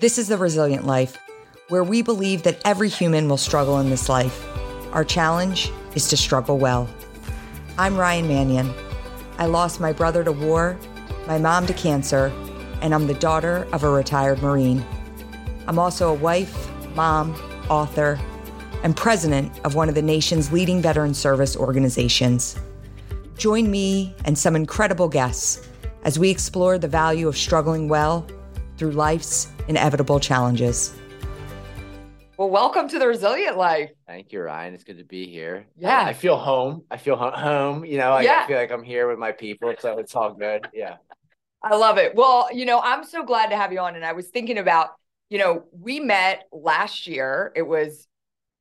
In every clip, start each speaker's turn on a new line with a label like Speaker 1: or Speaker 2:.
Speaker 1: This is The Resilient Life, where we believe that every human will struggle in this life. Our challenge is to struggle well. I'm Ryan Manion. I lost my brother to war, my mom to cancer, and I'm the daughter of a retired Marine. I'm also a wife, mom, author, and president of one of the nation's leading veteran service organizations. Join me and some incredible guests as we explore the value of struggling well through life's inevitable challenges.
Speaker 2: Well, welcome to the Resilient Life.
Speaker 3: Thank you, Ryan. It's good to be here.
Speaker 2: Yeah.
Speaker 3: I, I feel home. I feel ho- home. You know, I,
Speaker 2: Yeah.
Speaker 3: I feel like I'm here with my people, so it's all good. Yeah.
Speaker 2: I love it. Well, you know, I'm so glad to have you on. And I was thinking about, you know, we met last year. It was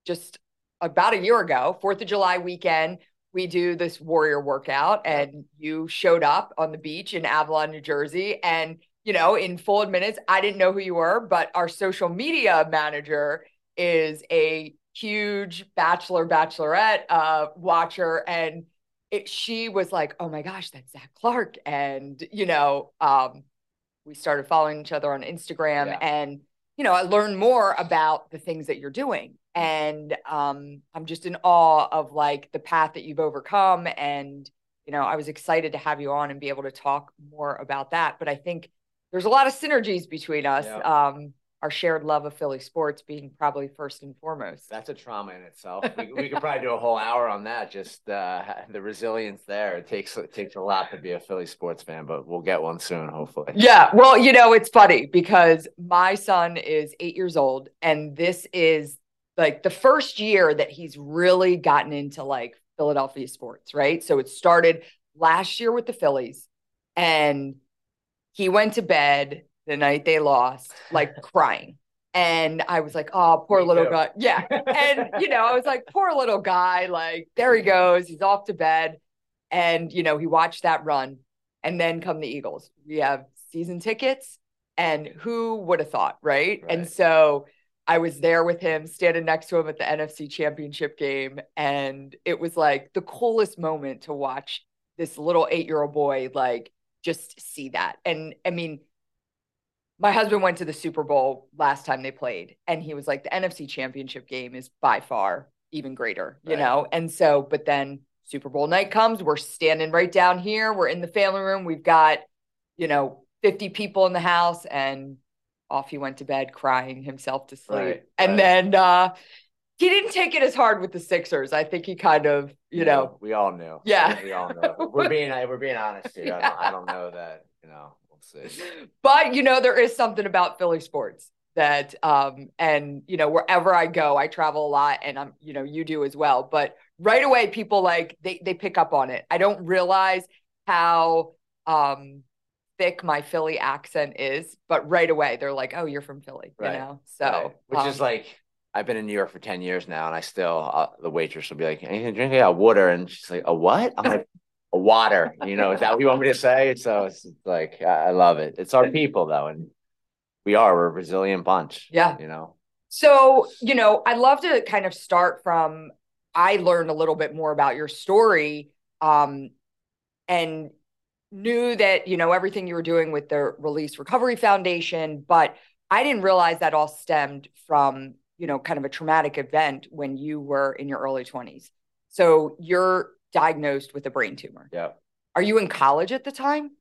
Speaker 2: just about a year ago, Fourth of July weekend. We do this warrior workout, and you showed up on the beach in Avalon, New Jersey. And, you know, in full minutes, I didn't know who you were, but our social media manager is a huge bachelor, bachelorette uh, watcher. And it, she was like, "Oh my gosh, that's Zac Clark," and you know, um, we started following each other on Instagram,
Speaker 3: Yeah.
Speaker 2: and you know, I learned more about the things that you're doing, and um, I'm just in awe of like the path that you've overcome, and you know, I was excited to have you on and be able to talk more about that. But I think there's a lot of synergies between us.
Speaker 3: Yeah.
Speaker 2: Um, our shared love of Philly sports being probably first and foremost.
Speaker 3: That's a trauma in itself. We, we could probably do a whole hour on that. Just uh, the resilience there. It takes it takes a lot to be a Philly sports fan, but we'll get one soon, hopefully.
Speaker 2: Yeah. Well, you know, it's funny because my son is eight years old, and this is like the first year that he's really gotten into like Philadelphia sports, right? So it started last year with the Phillies, and he went to bed the night they lost, like crying. And I was like, oh, poor
Speaker 3: Me
Speaker 2: little
Speaker 3: too.
Speaker 2: guy. Yeah. And, you know, I was like, poor little guy. Like, there he goes. He's off to bed. And, you know, he watched that run. And then come the Eagles. We have season tickets. And who would have thought? Right? And so I was there with him, standing next to him at the NFC championship game. And it was like the coolest moment to watch this little eight year old boy, like, just see that. And I mean, my husband went to the Super Bowl last time they played, and he was like, the NFC championship game is by far even greater, you
Speaker 3: Right.
Speaker 2: know? And so, but then Super Bowl night comes, we're standing right down here, we're in the family room, we've got, you know, 50 people in the house, and off he went to bed crying himself to sleep.
Speaker 3: Right,
Speaker 2: and
Speaker 3: right.
Speaker 2: then uh he didn't take it as hard with the Sixers. I think he kind of, you know,
Speaker 3: we all knew.
Speaker 2: Yeah.
Speaker 3: we all know. We're being we're being honest here. I, don't, I don't know that. You know, we'll see.
Speaker 2: but you know there is something about philly sports that um and you know wherever i go i travel a lot and i'm you know you do as well but right away people like they they pick up on it i don't realize how um thick my philly accent is but right away they're like oh you're from philly
Speaker 3: Right,
Speaker 2: you know so
Speaker 3: Right. which
Speaker 2: um,
Speaker 3: is like I've been in New York for 10 years now, and I still uh, the waitress will be like, anything to drink? Yeah, water. And she's like, a what? I'm like, a water. You know, is that what you want me to say? So it's like I I love it. It's our people though, and we are we're a resilient bunch.
Speaker 2: Yeah.
Speaker 3: You know.
Speaker 2: So, you know, I'd love to kind of start from I learned a little bit more about your story um, and knew that, you know, everything you were doing with the Release Recovery Foundation, but I didn't realize that all stemmed from, you know, kind of a traumatic event when you were in your early 20s. So you're diagnosed with a brain tumor.
Speaker 3: Yeah.
Speaker 2: Are you in college at the time?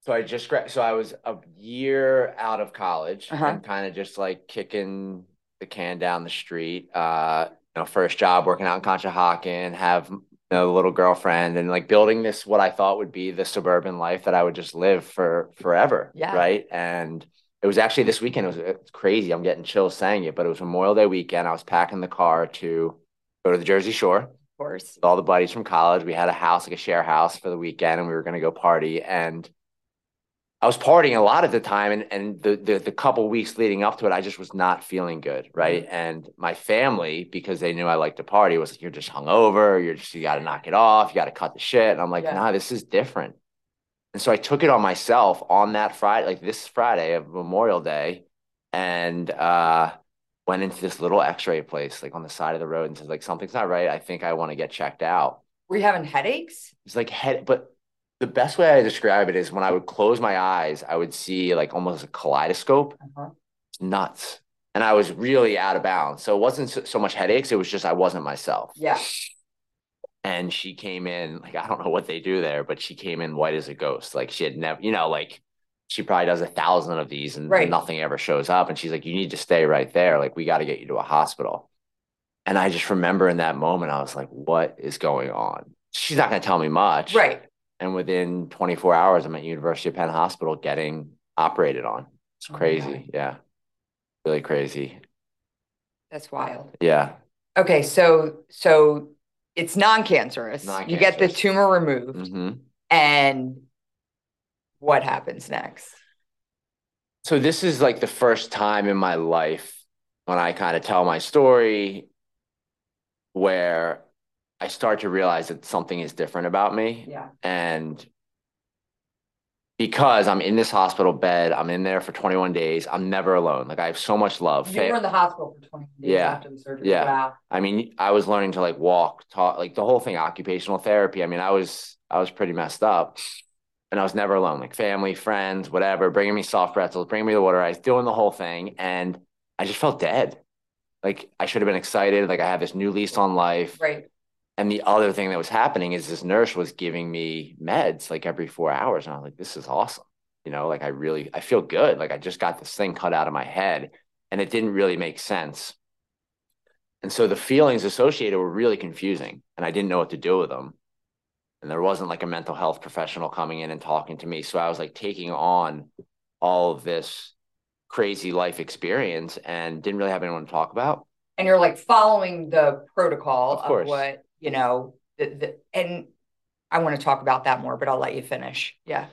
Speaker 3: So I just gra- so I was a year out of college
Speaker 2: Uh-huh.
Speaker 3: and kind of just like kicking the can down the street. Uh, you know, first job working out in Conshohocken, have a little girlfriend, and like building this what I thought would be the suburban life that I would just live for forever.
Speaker 2: Yeah.
Speaker 3: Right. And it was actually this weekend. It was it's crazy. I'm getting chills saying it, but it was Memorial Day weekend. I was packing the car to go to the Jersey Shore
Speaker 2: Of course.
Speaker 3: with all the buddies from college. We had a house, like a share house for the weekend, and we were going to go party. And I was partying a lot at the time, and and the, the the couple weeks leading up to it, I just was not feeling good, mm-hmm. right? And my family, because they knew I liked to party, was like, "You're just hungover. You're just you got to knock it off. You got to cut the shit." And I'm like,
Speaker 2: Yeah.
Speaker 3: "Nah, this is different." And so I took it on myself on that Friday, like this Friday of Memorial Day, and uh, went into this little X-ray place, like on the side of the road, and said, "Like something's not right. I think I want to get checked out."
Speaker 2: Were you having headaches?
Speaker 3: It's like head, but The best way I describe it is when I would close my eyes, I would see like almost a kaleidoscope.
Speaker 2: Uh-huh.
Speaker 3: It's nuts. And I was really out of bounds. So it wasn't so much headaches. It was just I wasn't myself.
Speaker 2: Yeah.
Speaker 3: And she came in, like, I don't know what they do there, but she came in white as a ghost. Like she had never, you know, like she probably does a thousand of these and
Speaker 2: Right.
Speaker 3: nothing ever shows up. And she's like, you need to stay right there. Like, we got to get you to a hospital. And I just remember in that moment, I was like, what is going on? She's not going to tell me much.
Speaker 2: Right.
Speaker 3: And within 24 hours, I'm at University of Penn Hospital getting operated on. It's
Speaker 2: Oh
Speaker 3: crazy.
Speaker 2: God.
Speaker 3: yeah. Really crazy.
Speaker 2: That's wild.
Speaker 3: Yeah.
Speaker 2: Okay, so so it's non-cancerous. You get the tumor removed,
Speaker 3: hmm
Speaker 2: and what happens next?
Speaker 3: So this is like the first time in my life when I kind of tell my story where I start to realize that something is different about me.
Speaker 2: Yeah.
Speaker 3: And because I'm in this hospital bed, I'm in there for 21 days. I'm never alone. Like I have so much love.
Speaker 2: You were in the hospital for 20 days
Speaker 3: Yeah.
Speaker 2: after the surgery.
Speaker 3: Yeah.
Speaker 2: Wow.
Speaker 3: I mean, I was learning to like walk, talk, like the whole thing, occupational therapy. I mean, I was I was pretty messed up, and I was never alone. Like family, friends, whatever, bringing me soft pretzels, bringing me the water ice, doing the whole thing, and I just felt dead. Like I should have been excited. Like I have this new lease on life.
Speaker 2: Right.
Speaker 3: And the other thing that was happening is this nurse was giving me meds like every four hours, and I was like, "This is awesome." You know, like I really, I feel good. Like I just got this thing cut out of my head, and it didn't really make sense. And so the feelings associated were really confusing, and I didn't know what to do with them. And there wasn't like a mental health professional coming in and talking to me, so I was like taking on all of this crazy life experience and didn't really have anyone to talk about.
Speaker 2: And you're like following the protocol
Speaker 3: Of
Speaker 2: of, what, you know, the, the and I want to talk about that more, but I'll let you finish. Yeah.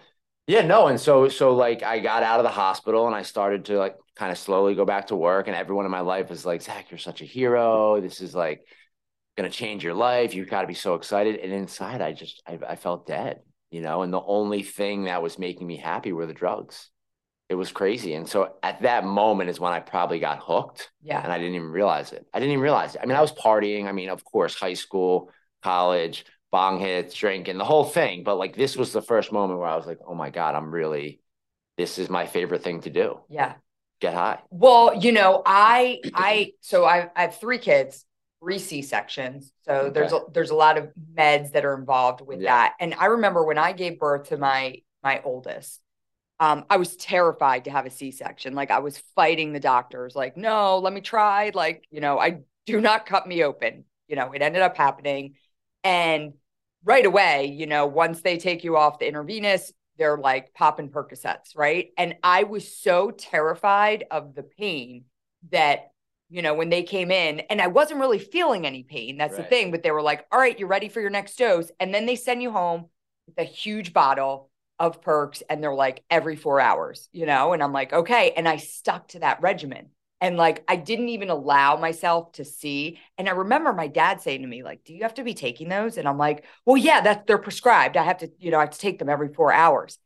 Speaker 3: Yeah, no, and so so like I got out of the hospital and I started to like kind of slowly go back to work, and everyone in my life is like, Zac, you're such a hero. This is like gonna change your life. You've got to be so excited. And inside, I just I, I felt dead, you know. And the only thing that was making me happy were the drugs. It was crazy, and so at that moment is when I probably got hooked,
Speaker 2: Yeah.
Speaker 3: and I didn't even realize it. I didn't even realize it. I mean, I was partying. I mean, of course, high school, college, bong hits, drinking, the whole thing. But like this was the first moment where I was like, oh my God, I'm really, this is my favorite thing to do.
Speaker 2: Yeah.
Speaker 3: Get high.
Speaker 2: Well, you know, I I so I, I have three kids, three C sections. So there's a, there's a lot of meds that are involved with
Speaker 3: Yeah.
Speaker 2: that. And I remember when I gave birth to my my oldest, um, I was terrified to have a C section. Like I was fighting the doctors. Like, no, let me try. Like, you know, I do not cut me open. You know, it ended up happening, and right away, you know, once they take you off the intravenous, they're like popping Percocets, right? And I was so terrified of the pain that, you know, when they came in, and I wasn't really feeling any pain. That's the thing. But they were like, all right, you're ready for your next dose. And then they send you home with a huge bottle of perks, and they're like every four hours, you know? And I'm like, okay. And I stuck to that regimen. And like, I didn't even allow myself to see. And I remember my dad saying to me, like, do you have to be taking those? And I'm like, well, yeah, that's they're prescribed. I have to, you know, I have to take them every four hours.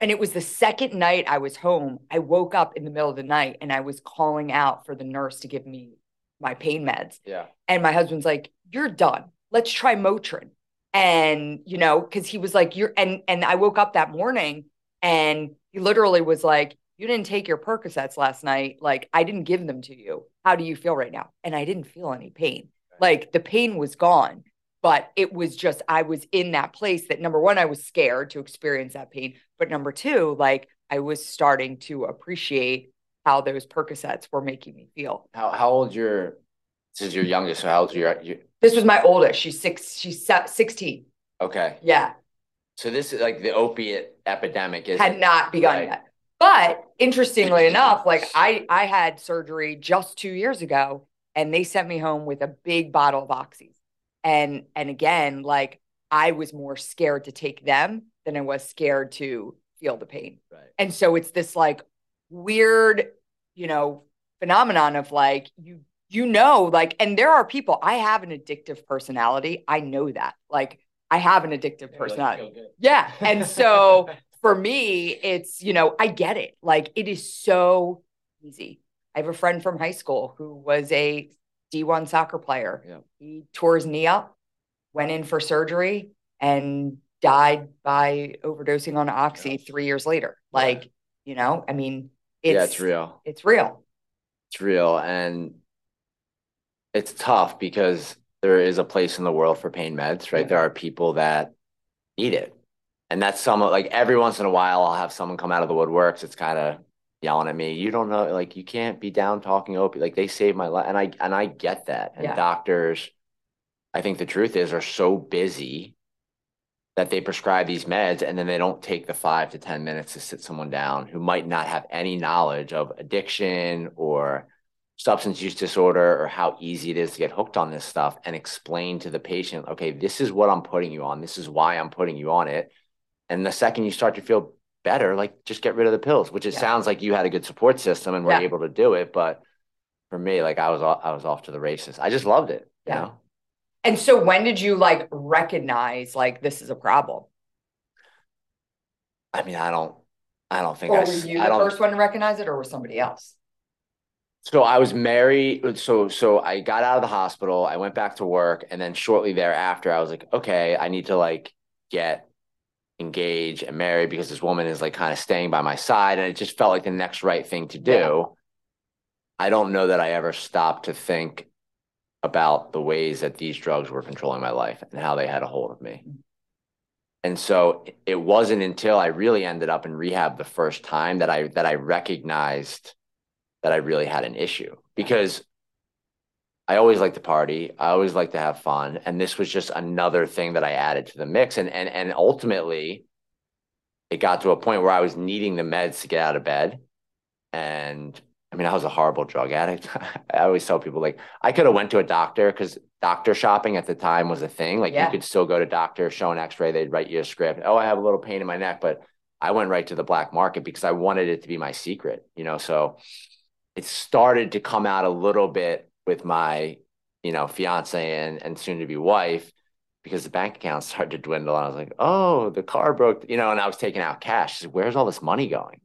Speaker 2: And it was the second night I was home. I woke up in the middle of the night and I was calling out for the nurse to give me my pain meds.
Speaker 3: Yeah.
Speaker 2: And my husband's like, "You're done. Let's try Motrin." And you know, because he was like, "You're," and and I woke up that morning and he literally was like, "You didn't take your Percocets last night. Like, I didn't give them to you. How do you feel right now?" And I didn't feel any pain. Like the pain was gone, but it was just I was in that place that number one, I was scared to experience that pain, but number two, like I was starting to appreciate how those Percocets were making me feel.
Speaker 3: How, how old your, this is your youngest. So how your, you
Speaker 2: This was my oldest. She's six. She's sixteen.
Speaker 3: okay.
Speaker 2: Yeah,
Speaker 3: So this is like the opiate epidemic is
Speaker 2: had not begun
Speaker 3: Right.
Speaker 2: yet. But interestingly enough, like I I had surgery just two years ago, and they sent me home with a big bottle of oxys. And and again, like I was more scared to take them than I was scared to feel the pain.
Speaker 3: Right.
Speaker 2: And so it's this like weird, you know, phenomenon of like you you know like and there are people I have an addictive personality. I know that. Like I have an addictive personality. Yeah. And so for me, it's, you know, I get it. Like it is so easy. I have a friend from high school who was a D1 soccer player.
Speaker 3: Yeah.
Speaker 2: He tore his knee up, went in for surgery, and died by overdosing on oxy three years later. Like, you know, I mean, it's,
Speaker 3: yeah, it's real.
Speaker 2: It's real.
Speaker 3: It's real. And it's tough because there is a place in the world for pain meds, right?
Speaker 2: Yeah.
Speaker 3: There are people that need it. And that's some like every once in a while I'll have someone come out of the woodworks. It's kind of yelling at me. You don't know, like you can't be down talking opiate. Like they saved my life. And I and I get that. And
Speaker 2: Yeah.
Speaker 3: doctors, I think the truth is are so busy that they prescribe these meds and then they don't take the five to 10 minutes to sit someone down who might not have any knowledge of addiction or substance use disorder or how easy it is to get hooked on this stuff and explain to the patient, okay, this is what I'm putting you on. This is why I'm putting you on it. And the second you start to feel better, like just get rid of the pills, which it
Speaker 2: Yeah.
Speaker 3: sounds like you had a good support system and were
Speaker 2: Yeah.
Speaker 3: able to do it. But for me, like I was, off, I was off to the races. I just loved it. You
Speaker 2: Yeah.
Speaker 3: know?
Speaker 2: And so when did you like recognize like this is a problem?
Speaker 3: I mean, I don't, I don't think
Speaker 2: Or
Speaker 3: I,
Speaker 2: were you the first one to recognize it or was somebody else?
Speaker 3: So I was married. So so I got out of the hospital. I went back to work, and then shortly thereafter, I was like, okay, I need to like get engaged and married because this woman is like kind of staying by my side, and it just felt like the next right thing to do.
Speaker 2: Yeah.
Speaker 3: I don't know that I ever stopped to think about the ways that these drugs were controlling my life and how they had a hold of me. Mm-hmm. And so it wasn't until I really ended up in rehab the first time that I that I recognized that I really had an issue because I always like to party. I always like to have fun. And this was just another thing that I added to the mix. And and and ultimately it got to a point where I was needing the meds to get out of bed. And I mean, I was a horrible drug addict. I always tell people like I could have went to a doctor because doctor shopping at the time was a thing. Like
Speaker 2: Yeah.
Speaker 3: you could still go to doctor, show an x-ray, they'd write you a script. Oh, I have a little pain in my neck, but I went right to the black market because I wanted it to be my secret, you know. So it started to come out a little bit with my, you know, fiance and and soon to be wife because the bank account started to dwindle. And I was like, oh, the car broke, you know, and I was taking out cash. Said, Where's all this money going?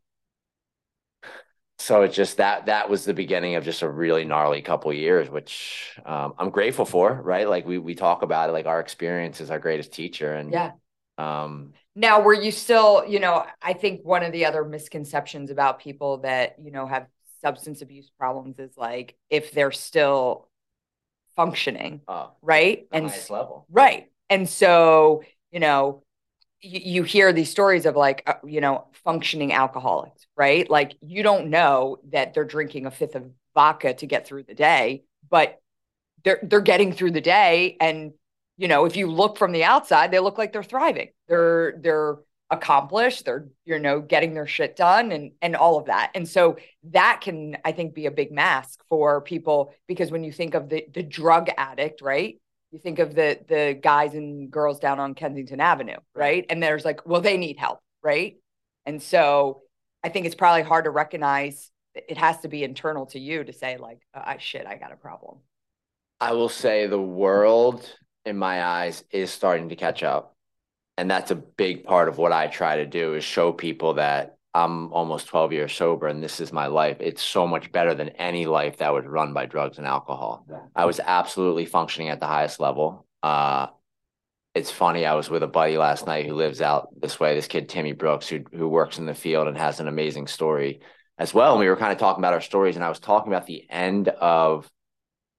Speaker 3: So it's just that that was the beginning of just a really gnarly couple years, which um, I'm grateful for, right? Like we we talk about it, like our experience is our greatest teacher, and
Speaker 2: Yeah.
Speaker 3: um,
Speaker 2: Now, were you still, you know, I think one of the other misconceptions about people that, you know, have substance abuse problems is like if they're still functioning,
Speaker 3: uh,
Speaker 2: right? And
Speaker 3: highest level.
Speaker 2: right. And so, you know, you, you hear these stories of like, uh, you know, functioning alcoholics, right? Like you don't know that they're drinking a fifth of vodka to get through the day, but they're they're getting through the day and you know, if you look from the outside, they look like they're thriving. They're they're accomplished, they're you know, getting their shit done and and all of that. And so that can I think be a big mask for people because when you think of the the drug addict, right? You think of the the guys and girls down on Kensington Avenue, right? And there's like, well, they need help, right? And so I think it's probably hard to recognize it has to be internal to you to say like, oh, I shit, I got a problem.
Speaker 3: I will say the world in my eyes is starting to catch up. And that's a big part of what I try to do is show people that I'm almost 12 years sober and this is my life. It's so much better than any life that was run by drugs and alcohol.
Speaker 2: Yeah.
Speaker 3: I was absolutely functioning at the highest level. Uh, it's funny. I was with a buddy last night who lives out this way. This kid Timmy Brooks, who who works in the field and has an amazing story as well. And we were kind of talking about our stories, and I was talking about the end of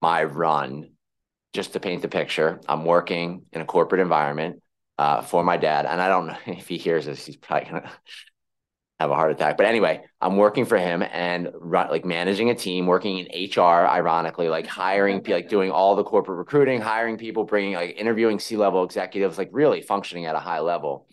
Speaker 3: my run, just to paint the picture. I'm working in a corporate environment uh, for my dad, and I don't know if he hears this, he's probably gonna have a heart attack. But anyway, I'm working for him and run, like managing a team, working in HR, ironically, like hiring, like doing all the corporate recruiting, hiring people, bringing like interviewing C level executives, like really functioning at a high level.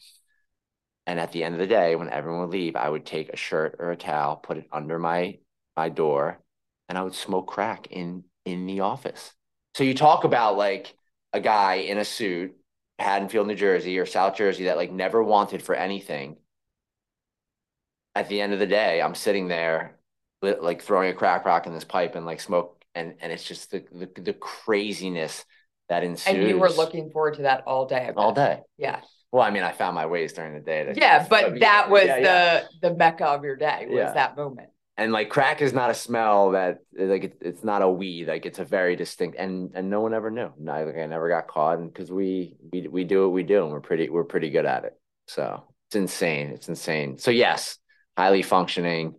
Speaker 3: And at the end of the day, when everyone would leave, I would take a shirt or a towel, put it under my my door, and I would smoke crack in in the office. So you talk about like a guy in a suit, Haddonfield, New Jersey, or South Jersey, that like never wanted for anything. At the end of the day, I'm sitting there, like throwing a crack rock in this pipe and like smoke, and and it's just the the, the craziness that ensues.
Speaker 2: And you were looking forward to that all day.
Speaker 3: All day.
Speaker 2: Yeah.
Speaker 3: Well, I mean, I found my ways during the day. To,
Speaker 2: Yeah. But that was
Speaker 3: yeah, yeah.
Speaker 2: the the mecca of your day was
Speaker 3: Yeah.
Speaker 2: that moment.
Speaker 3: And like crack is not a smell that like it, it's not a weed like it's a very distinct and and no one ever knew. No, like, i never got caught because we, we we do what we do and we're pretty we're pretty good at it. So it's insane it's insane. So yes highly functioning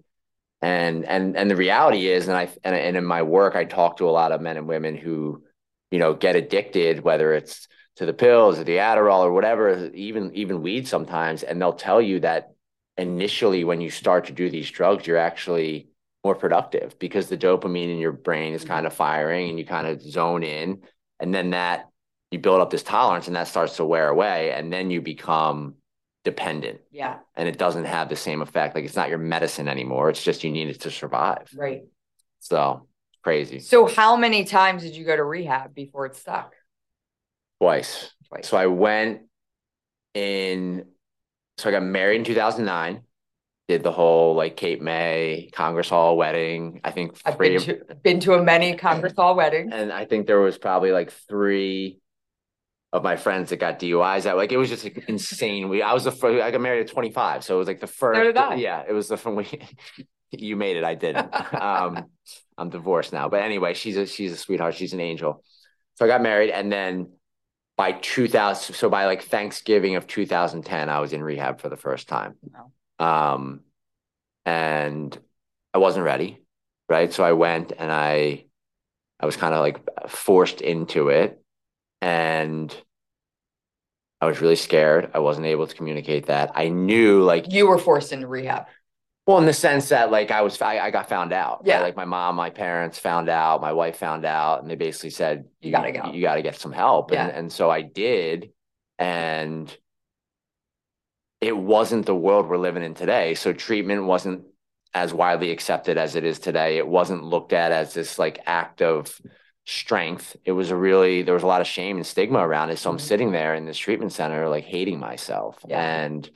Speaker 3: and and and the reality is and i and, and in my work i talk to a lot of men and women who you know get addicted whether it's to the pills or the adderall or whatever even even weed sometimes and they'll tell you that initially when you start to do these drugs you're actually more productive because the dopamine in your brain is mm-hmm. kind of firing and you kind of zone in. And then that you build up this tolerance and that starts to wear away and then you become dependent.
Speaker 2: Yeah.
Speaker 3: And it doesn't have the same effect. Like it's not your medicine anymore. It's just you need it to survive.
Speaker 2: Right.
Speaker 3: So crazy.
Speaker 2: So how many times did you go to rehab before it stuck?
Speaker 3: Twice. Twice. So i went in so I got married in 2009. Did the whole like Cape May Congress Hall wedding. I think
Speaker 2: I've been to, been to a many Congress Hall weddings,
Speaker 3: and I think there was probably like three of my friends that got DUIs. That like it was just like, insane. We I was the first. I got married at 25, so it was like the first. Yeah, it was the from we. you made it. I didn't. um, I'm divorced now, but anyway, she's a she's a sweetheart. She's an angel. So I got married, and then by 2000 so by like thanksgiving of 2010 i was in rehab for the first time. Wow. um and i wasn't ready right? So i went and i i was kind of like forced into it and i was really scared. I wasn't able to communicate that. I knew like
Speaker 2: you were forced into rehab
Speaker 3: well, in the sense that like I was, I, I got found out.
Speaker 2: Yeah.
Speaker 3: Right? Like my mom, my parents found out, my wife found out, and they basically said,
Speaker 2: "You, you gotta go.
Speaker 3: You gotta get some help."
Speaker 2: Yeah.
Speaker 3: And, and so I did, and it wasn't the world we're living in today. So treatment wasn't as widely accepted as it is today. It wasn't looked at as this like act of strength. It was a really there was a lot of shame and stigma around it. So I'm mm-hmm. sitting there in this treatment center, like hating myself,
Speaker 2: yeah.
Speaker 3: and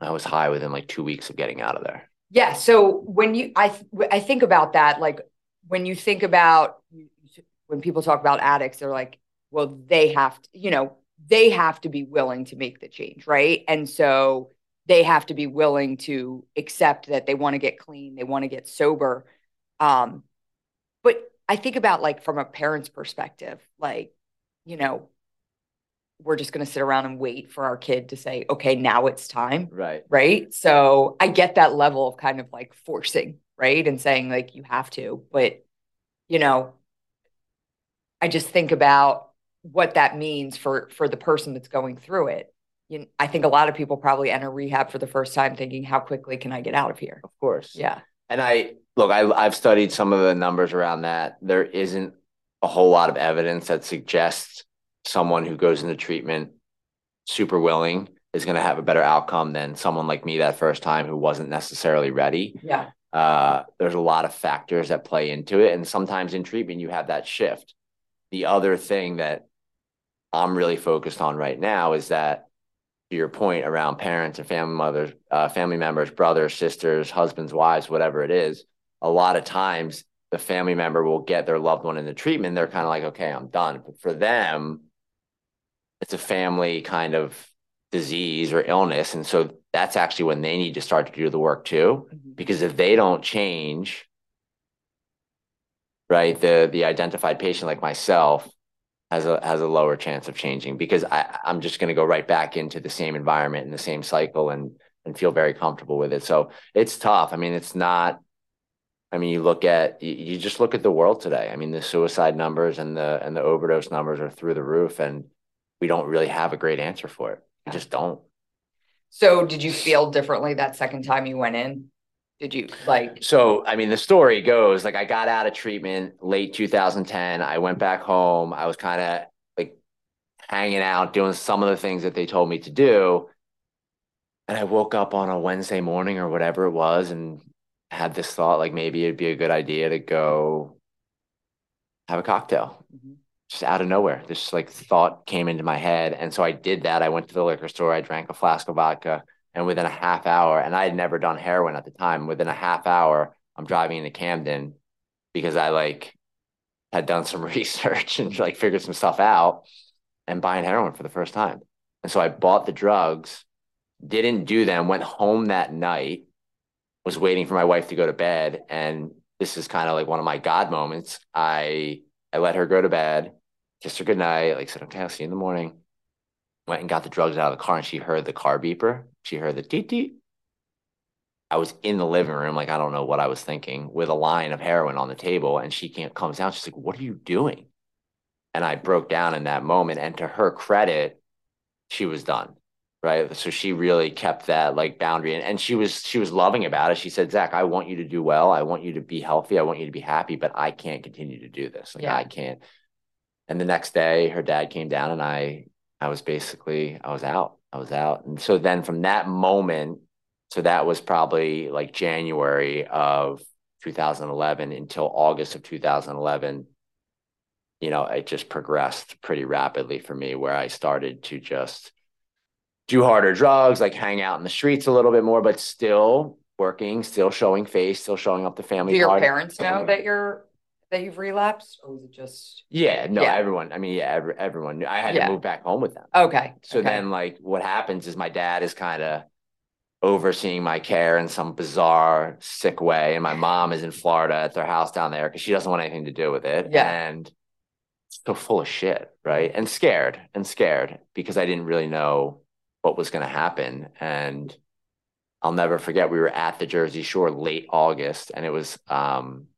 Speaker 3: I was high within like two weeks of getting out of there.
Speaker 2: Yeah. So when you, I, I think about that, like when you think about when people talk about addicts, they're like, well, they have to, you know, they have to be willing to make the change, right? And so they have to be willing to accept that they want to get clean, they want to get sober. Um, but I think about like from a parent's perspective, like, you know, we're just going to sit around and wait for our kid to say, okay, now it's time.
Speaker 3: Right.
Speaker 2: Right. So I get that level of kind of like forcing, right. And saying like, you have to, but you know, I just think about what that means for, for the person that's going through it. You know, I think a lot of people probably enter rehab for the first time thinking, how quickly can I get out of here?
Speaker 3: Of course.
Speaker 2: Yeah.
Speaker 3: And I look, I, I've studied some of the numbers around that. There isn't a whole lot of evidence that suggests someone who goes into treatment super willing is going to have a better outcome than someone like me that first time who wasn't necessarily ready.
Speaker 2: Yeah.
Speaker 3: Uh, there's a lot of factors that play into it. And sometimes in treatment, you have that shift. The other thing that I'm really focused on right now is that, to your point around parents and family mothers, uh, family members, brothers, sisters, husbands, wives, whatever it is, a lot of times the family member will get their loved one into treatment. They're kind of like, okay, I'm done. But for them, it's a family kind of disease or illness. And so that's actually when they need to start to do the work too. Mm-hmm. Because if they don't change, right, the the identified patient like myself has a has a lower chance of changing because I, I'm just going to go right back into the same environment and the same cycle and and feel very comfortable with it. So it's tough. I mean, it's not I mean, you look at you, you just look at the world today. I mean, the suicide numbers and the and the overdose numbers are through the roof and we don't really have a great answer for it. We just don't.
Speaker 2: So did you feel differently that second time you went in? Did you like
Speaker 3: So, I mean, the story goes like I got out of treatment late 2010. I went back home. I was kind of like hanging out, doing some of the things that they told me to do. And I woke up on a Wednesday morning or whatever it was and had this thought like maybe it'd be a good idea to go have a cocktail. Mm-hmm just out of nowhere. This like thought came into my head. And so I did that. I went to the liquor store, I drank a flask of vodka, and within a half hour, and I had never done heroin at the time, within a half hour, I'm driving into Camden because I like had done some research and like figured some stuff out and buying heroin for the first time. And so I bought the drugs, didn't do them, went home that night was waiting for my wife to go to bed. And this is kind of like one of my God moments. I I let her go to bed, kissed her goodnight, like said, okay, I'll see you in the morning. Went and got the drugs out of the car and she heard the car beeper. She heard the teet teet. I was in the living room, like I don't know what I was thinking, with a line of heroin on the table. And she can't comes down. She's like, What are you doing? And I broke down in that moment. And to her credit, she was done right? So she really kept that like boundary and, and she was she was loving about it. She said zac i want you to do well. I want you to be healthy. I want you to be happy but i can't continue to do this. Like yeah. i can't. And the next day her dad came down and i i was basically i was out i was out. And so then from that moment so that was probably like january of 2011 until august of 2011 you know it just progressed pretty rapidly for me where i started to just do harder drugs, like hang out in the streets a little bit more, but still working, still showing face, still showing up the family.
Speaker 2: Do your party. parents know that you're that you've relapsed, or was it just?
Speaker 3: Yeah, no, yeah. everyone. I mean, yeah, every, everyone knew. I had yeah. to move back home with them.
Speaker 2: Okay.
Speaker 3: So
Speaker 2: okay.
Speaker 3: then, like, what happens is my dad is kind of overseeing my care in some bizarre, sick way, and my mom is in Florida at their house down there because she doesn't want anything to do with it.
Speaker 2: Yeah.
Speaker 3: And so full of shit, right? And scared, and scared because I didn't really know what was going to happen. And I'll never forget, we were at the Jersey Shore late August, and it was um,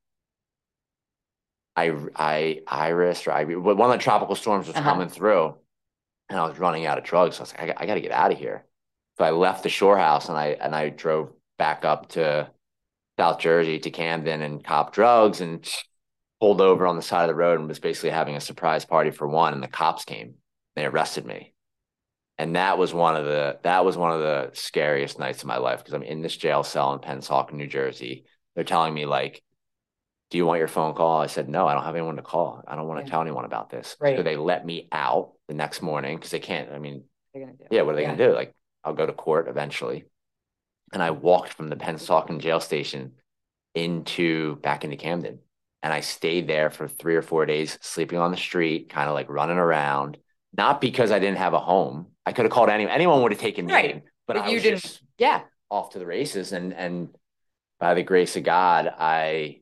Speaker 3: I, I, Iris or I, one of the tropical storms was uh-huh. coming through, and I was running out of drugs. So I was like, I, I got to get out of here. So I left the shore house and I and I drove back up to South Jersey to Camden and cop drugs and pulled over on the side of the road and was basically having a surprise party for one. And the cops came. They arrested me and that was one of the that was one of the scariest nights of my life because I'm in this jail cell in Pennsauken, New Jersey. They're telling me like, "Do you want your phone call?" I said, "No, I don't have anyone to call. I don't want to yeah. tell anyone about this."
Speaker 2: Right.
Speaker 3: So they let me out the next morning because they can't. I mean, yeah, what are they yeah. gonna do? Like, I'll go to court eventually. And I walked from the Pennsauken jail station into back into Camden, and I stayed there for three or four days, sleeping on the street, kind of like running around. Not because I didn't have a home I could have called anyone. Anyone would have taken me, right. but, but I you didn't. Just,
Speaker 2: yeah,
Speaker 3: off to the races, and and by the grace of God, I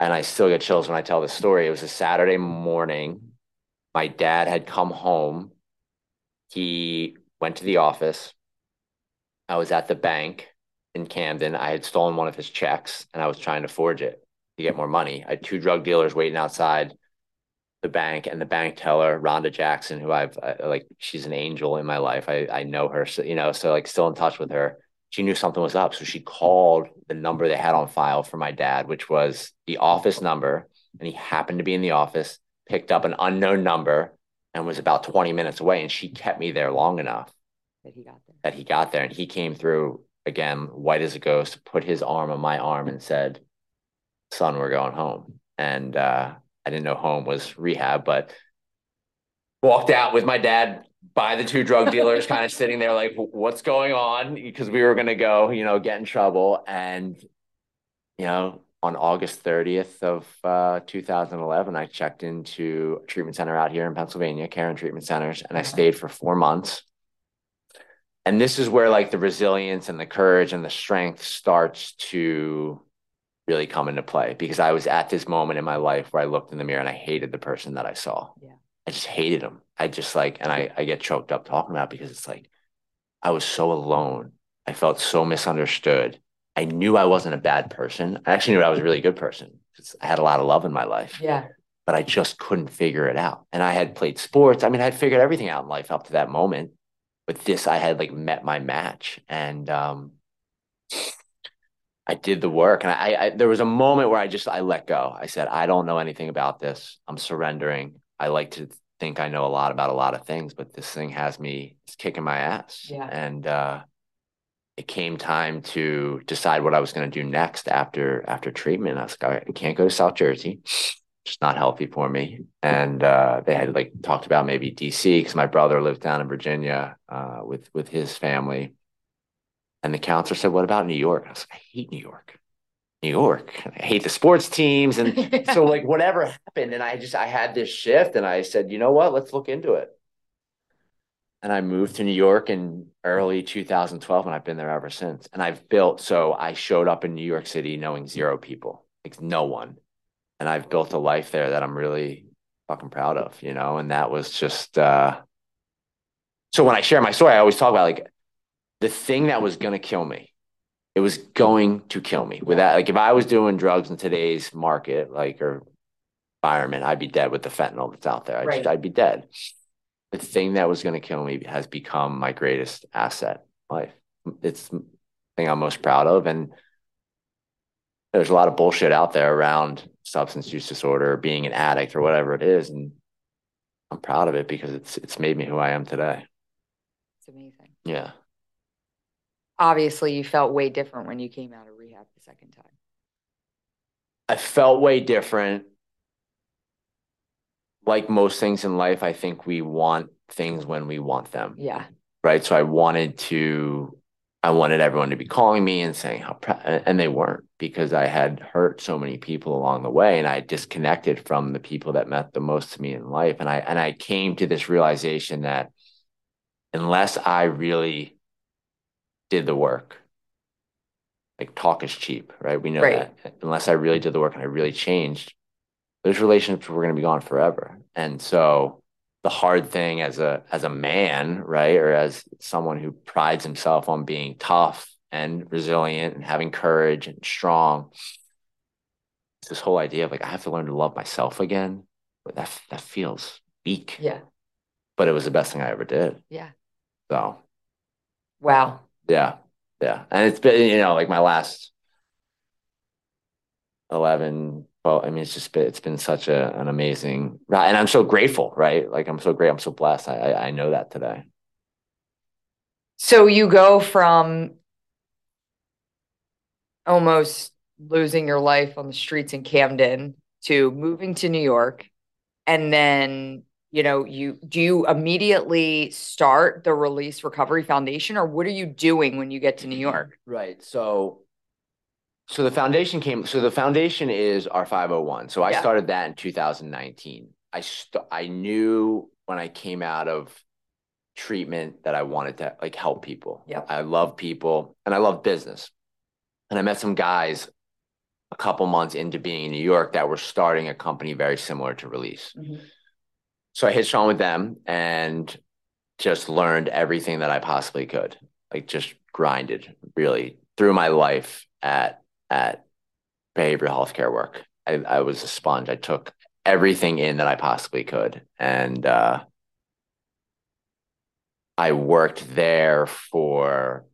Speaker 3: and I still get chills when I tell this story. It was a Saturday morning. My dad had come home. He went to the office. I was at the bank in Camden. I had stolen one of his checks and I was trying to forge it to get more money. I had two drug dealers waiting outside the bank and the bank teller, Rhonda Jackson, who I've uh, like, she's an angel in my life. I, I know her, so, you know, so like still in touch with her. She knew something was up. So she called the number they had on file for my dad, which was the office number. And he happened to be in the office, picked up an unknown number and was about 20 minutes away. And she kept me there long enough
Speaker 2: that he got there.
Speaker 3: That he got there. And he came through again, white as a ghost, put his arm on my arm and said, Son, we're going home. And uh, I didn't know home was rehab, but walked out with my dad by the two drug dealers, kind of sitting there like, what's going on? Because we were going to go, you know, get in trouble. And, you know, on August 30th of uh, 2011, I checked into a treatment center out here in Pennsylvania, Caron Treatment Centers, and I stayed for four months. And this is where like the resilience and the courage and the strength starts to really come into play because I was at this moment in my life where I looked in the mirror and I hated the person that I saw.
Speaker 2: Yeah.
Speaker 3: I just hated him. I just like, and I, I get choked up talking about because it's like, I was so alone. I felt so misunderstood. I knew I wasn't a bad person. I actually knew I was a really good person because I had a lot of love in my life.
Speaker 2: Yeah.
Speaker 3: But I just couldn't figure it out. And I had played sports. I mean, I had figured everything out in life up to that moment. But this, I had like met my match. And um, I did the work, and I, I, there was a moment where I just I let go. I said, I don't know anything about this. I'm surrendering. I like to think I know a lot about a lot of things, but this thing has me it's kicking my ass.
Speaker 2: Yeah.
Speaker 3: And uh, it came time to decide what I was going to do next after after treatment. I was like, I can't go to South Jersey. It's not healthy for me. And uh, they had like talked about maybe DC because my brother lived down in Virginia uh, with with his family and the counselor said, What about New York? I was like, I hate New York. New York. I hate the sports teams. And so, like, whatever happened. And I just, I had this shift and I said, You know what? Let's look into it. and I moved to New York in early 2012, and I've been there ever since. And I've built, so I showed up in New York City knowing zero people, like no one. And I've built a life there that I'm really fucking proud of, you know? And that was just, uh, so when I share my story, I always talk about like the thing that was going to kill me. It was going to kill me with that. Like if I was doing drugs in today's market, like, or environment, I'd be dead with the fentanyl that's out there. I'd,
Speaker 2: Right.
Speaker 3: just, I'd be dead. The thing that was going to kill me has become my greatest asset life. It's the thing I'm most proud of. And there's a lot of bullshit out there around substance use disorder, being an addict or whatever it is. And I'm proud of it because it's it's made me who I am today.
Speaker 2: It's amazing.
Speaker 3: Yeah.
Speaker 2: Obviously, you felt way different when you came out of rehab the second time.
Speaker 3: I felt way different. Like most things in life, I think we want things when we want them.
Speaker 2: Yeah.
Speaker 3: right? So I wanted to, I wanted everyone to be calling me and saying how and they weren't because I had hurt so many people along the way, and I disconnected from the people that meant the most to me in life, and I and I came to this realization that unless I really did the work, like talk is cheap, right? We know
Speaker 2: Right.
Speaker 3: that unless I really did the work and I really changed, those relationships were going to be gone forever, and so the hard thing as a as a man, right, or as someone who prides himself on being tough and resilient and having courage and strong. It's this whole idea of like I have to learn to love myself again. But that that feels weak.
Speaker 2: Yeah.
Speaker 3: But it was the best thing I ever did.
Speaker 2: Yeah.
Speaker 3: So
Speaker 2: Wow.
Speaker 3: Yeah, yeah, and it's been you know like my last 11 well i mean it's just been it's been such a, an amazing ride and i'm so grateful right? Like i'm so great i'm so blessed. I i, I know that today.
Speaker 2: So you go from almost losing your life on the streets in Camden to moving to New York. And then, you know, you do you immediately start the Release Recovery Foundation or what are you doing when you get to New York?
Speaker 3: right so so the foundation came so the foundation is our 501 so i
Speaker 2: Yeah.
Speaker 3: started that in 2019 i st- i knew when i came out of treatment that i wanted to like help people.
Speaker 2: Yeah
Speaker 3: i love people and i love business. And i met some guys a couple months into being in new york that were starting a company very similar to release mm-hmm. So I hitched on with them and just learned everything that I possibly could. Like just grinded really through my life at at behavioral healthcare work. I, I was a sponge. I took everything in that I possibly could. And uh, I worked there for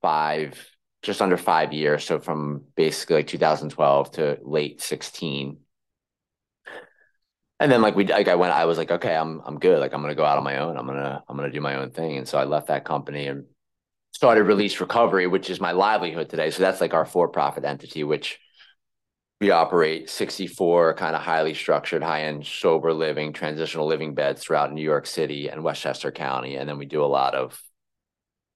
Speaker 3: five, just under five years. So from basically like 2012 to late 16. And then like we like I went I was like okay I'm I'm good. Like I'm gonna go out on my own. I'm gonna I'm gonna do my own thing. And so I left that company and started Release Recovery which is my livelihood today. So that's like our for-profit entity which we operate 64 kind of highly structured high-end sober living transitional living beds throughout New York City and Westchester County. And then we do a lot of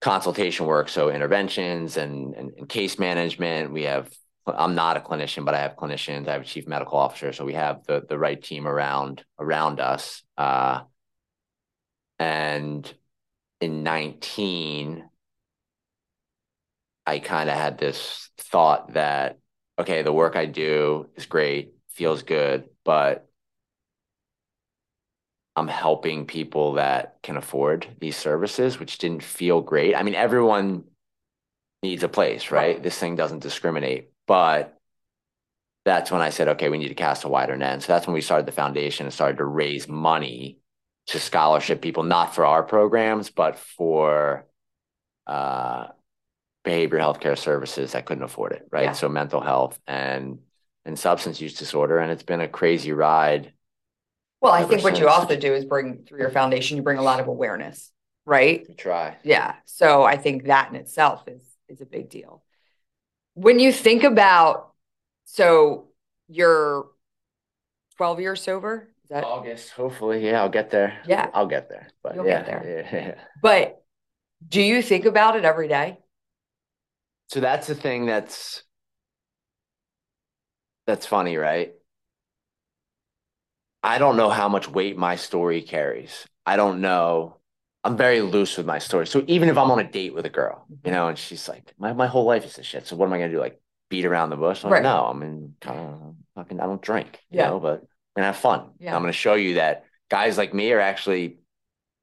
Speaker 3: consultation work so interventions and, and, and case management. We have I'm not a clinician, but I have clinicians. I have a chief medical officer, so we have the the right team around around us. Uh, and in 19, I kind of had this thought that okay, the work I do is great, feels good, but I'm helping people that can afford these services, which didn't feel great. I mean, everyone needs a place, right?
Speaker 2: Right.
Speaker 3: This thing doesn't discriminate, but that's when I said, okay, we need to cast a wider net. So that's when we started the foundation and started to raise money to scholarship people, not for our programs, but for uh, behavioral healthcare services that couldn't afford it, right?
Speaker 2: Yeah.
Speaker 3: So mental health and and substance use disorder, and it's been a crazy ride.
Speaker 2: Well, I think what you also do is bring through your foundation, you bring a lot of awareness, right?
Speaker 3: to try.
Speaker 2: Yeah. So I think that in itself is is a big deal. When you think about so you're 12 years sober, is that
Speaker 3: August, hopefully, yeah, I'll get there.
Speaker 2: Yeah.
Speaker 3: I'll get there. But
Speaker 2: You'll
Speaker 3: yeah,
Speaker 2: get there.
Speaker 3: yeah, yeah.
Speaker 2: but do you think about it every day?
Speaker 3: So that's the thing that's that's funny, right? I don't know how much weight my story carries. I don't know I'm very loose with my story. So even if I'm on a date with a girl, you know, and she's like, my, my whole life is this shit. So what am I gonna do? Like beat around the bush? I'm like,
Speaker 2: Right.
Speaker 3: no, I'm in kind of fucking I don't drink, you
Speaker 2: Yeah.
Speaker 3: know, but we're gonna have fun.
Speaker 2: Yeah.
Speaker 3: I'm gonna show you that guys like me are actually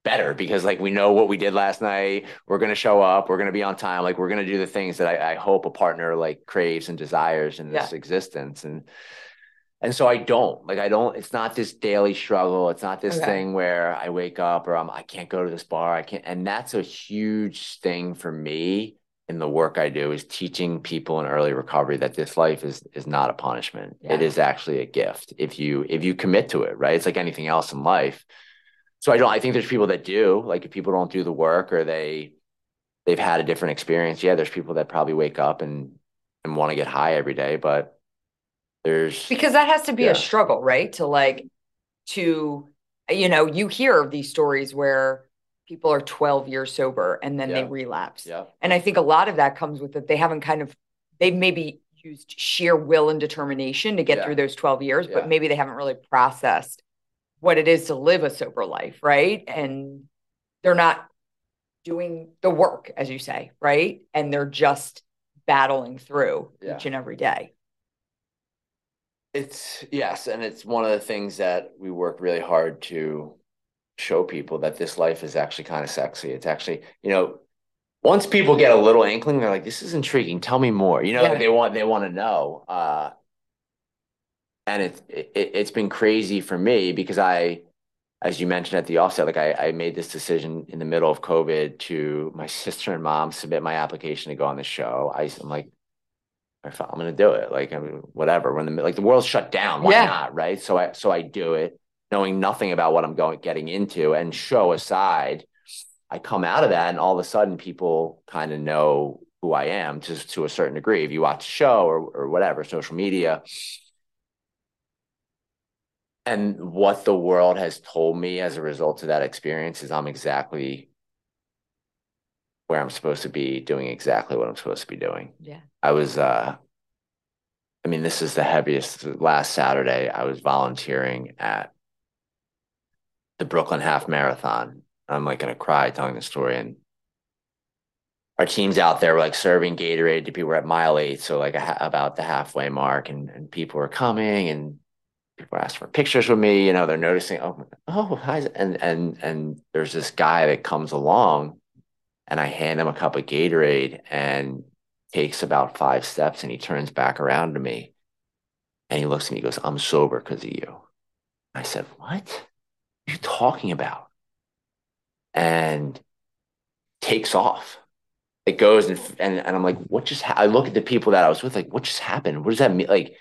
Speaker 3: better because like we know what we did last night. We're gonna show up, we're gonna be on time, like we're gonna do the things that I, I hope a partner like craves and desires in this existence. And and so I don't like I don't. It's not this daily struggle. It's not this
Speaker 2: Okay.
Speaker 3: thing where I wake up or I'm I can't go to this bar. I can't. And that's a huge thing for me in the work I do is teaching people in early recovery that this life is is not a punishment. It
Speaker 2: Yeah.
Speaker 3: is actually a gift if you if you commit to it. Right. It's like anything else in life. So I don't. I think there's people that do. Like if people don't do the work or they they've had a different experience. Yeah, there's people that probably wake up and and want to get high every day, but there's
Speaker 2: because that has to be
Speaker 3: Yeah.
Speaker 2: a struggle right to like to you know you hear of these stories where people are 12 years sober and then they relapse
Speaker 3: yeah.
Speaker 2: and i think a lot of that comes with that they haven't kind of they've maybe used sheer will and determination to get
Speaker 3: Yeah.
Speaker 2: through those 12 years
Speaker 3: Yeah.
Speaker 2: but maybe they haven't really processed what it is to live a sober life right and they're not doing the work as you say right and they're just battling through
Speaker 3: Yeah.
Speaker 2: each and every day
Speaker 3: It's yes, and it's one of the things that we work really hard to show people that this life is actually kind of sexy. It's actually, you know, once people get a little inkling, they're like, "This is intriguing. Tell me more." You know,
Speaker 2: Yeah.
Speaker 3: like they want they want to know. Uh, and it's it, it's been crazy for me because I, as you mentioned at the offset, like I, I made this decision in the middle of COVID to my sister and mom submit my application to go on the show. I, I'm like, I thought, I'm gonna do it. Like, I mean, whatever. When the like the world's shut down, why
Speaker 2: Yeah.
Speaker 3: not? Right. So I so I do it, knowing nothing about what I'm going getting into, and show aside, I come out of that, and all of a sudden, people kind of know who I am to to a certain degree. If you watch the show or or whatever, social media. And what the world has told me as a result of that experience is I'm exactly where I'm supposed to be, doing exactly what I'm supposed to be doing.
Speaker 2: yeah
Speaker 3: I was uh I mean this is the heaviest last Saturday I was volunteering at the Brooklyn Half Marathon. I'm like gonna cry telling the story and our team's out there were like serving Gatorade to people at mile eight, so like a ha- about the halfway mark, and, and people were coming and people are asking for pictures with me. You know, they're noticing, oh, oh, hi, and and and there's this guy that comes along, and I hand him a cup of Gatorade, and takes about five steps and he turns back around to me and he looks at me, he goes, I'm sober because of you. I said, What? What are you talking about? And takes off. It goes and and, and I'm like, what just ha-? I look at the people that I was with, like, what just happened? What does that mean? Like,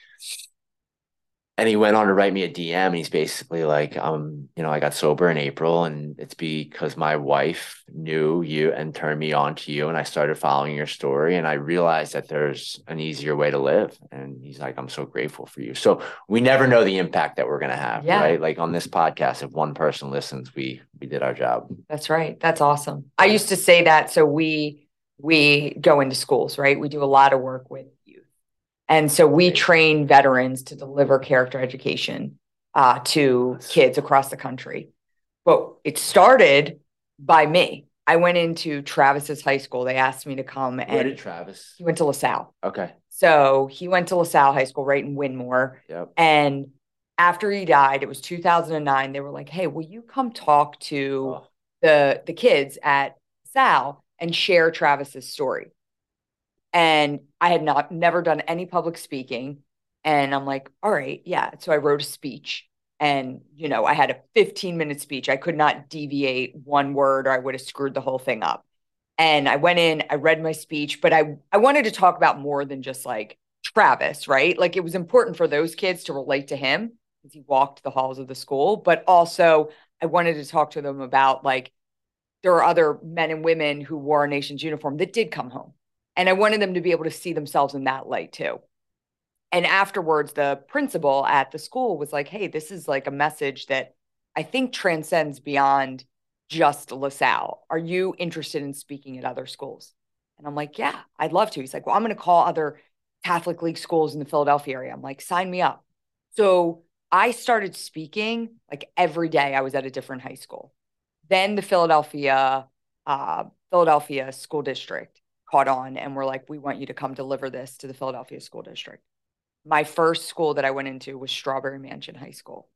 Speaker 3: and he went on to write me a DM and he's basically like, um, you know, I got sober in April and it's because my wife knew you and turned me on to you and I started following your story and I realized that there's an easier way to live. And he's like, I'm so grateful for you. So we never know the impact that we're gonna have,
Speaker 2: Yeah.
Speaker 3: right? Like on this podcast, if one person listens, we we did our job.
Speaker 2: That's right. That's awesome. I used to say that. So we we go into schools, right? We do a lot of work with and so we train veterans to deliver character education uh, to kids across the country. But it started by me. I went into Travis's high school. They asked me to come,
Speaker 3: Where
Speaker 2: and
Speaker 3: did Travis?
Speaker 2: he went to LaSalle.
Speaker 3: Okay.
Speaker 2: So he went to LaSalle High School, right in Wyndmoor.
Speaker 3: Yep.
Speaker 2: And after he died, it was 2009. They were like, "Hey, will you come talk to?"
Speaker 3: Oh,
Speaker 2: the the kids at Sal and share Travis's story. And I had not never done any public speaking. And I'm like, all right, yeah. So I wrote a speech. And, you know, I had a 15 minute speech. I could not deviate one word or I would have screwed the whole thing up. And I went in, I read my speech, but I, I wanted to talk about more than just like Travis, right? Like it was important for those kids to relate to him because he walked the halls of the school, but also I wanted to talk to them about like there are other men and women who wore our nation's uniform that did come home. And I wanted them to be able to see themselves in that light too. And afterwards, the principal at the school was like, hey, this is like a message that I think transcends beyond just LaSalle. Are you interested in speaking at other schools? And I'm like, yeah, I'd love to. He's like, well, I'm going to call other Catholic League schools in the Philadelphia area. I'm like, sign me up. So I started speaking like every day I was at a different high school then the Philadelphia uh, Philadelphia school district caught on and were like, we want you to come deliver this to the Philadelphia school district. My first school that I went into was Strawberry Mansion High School.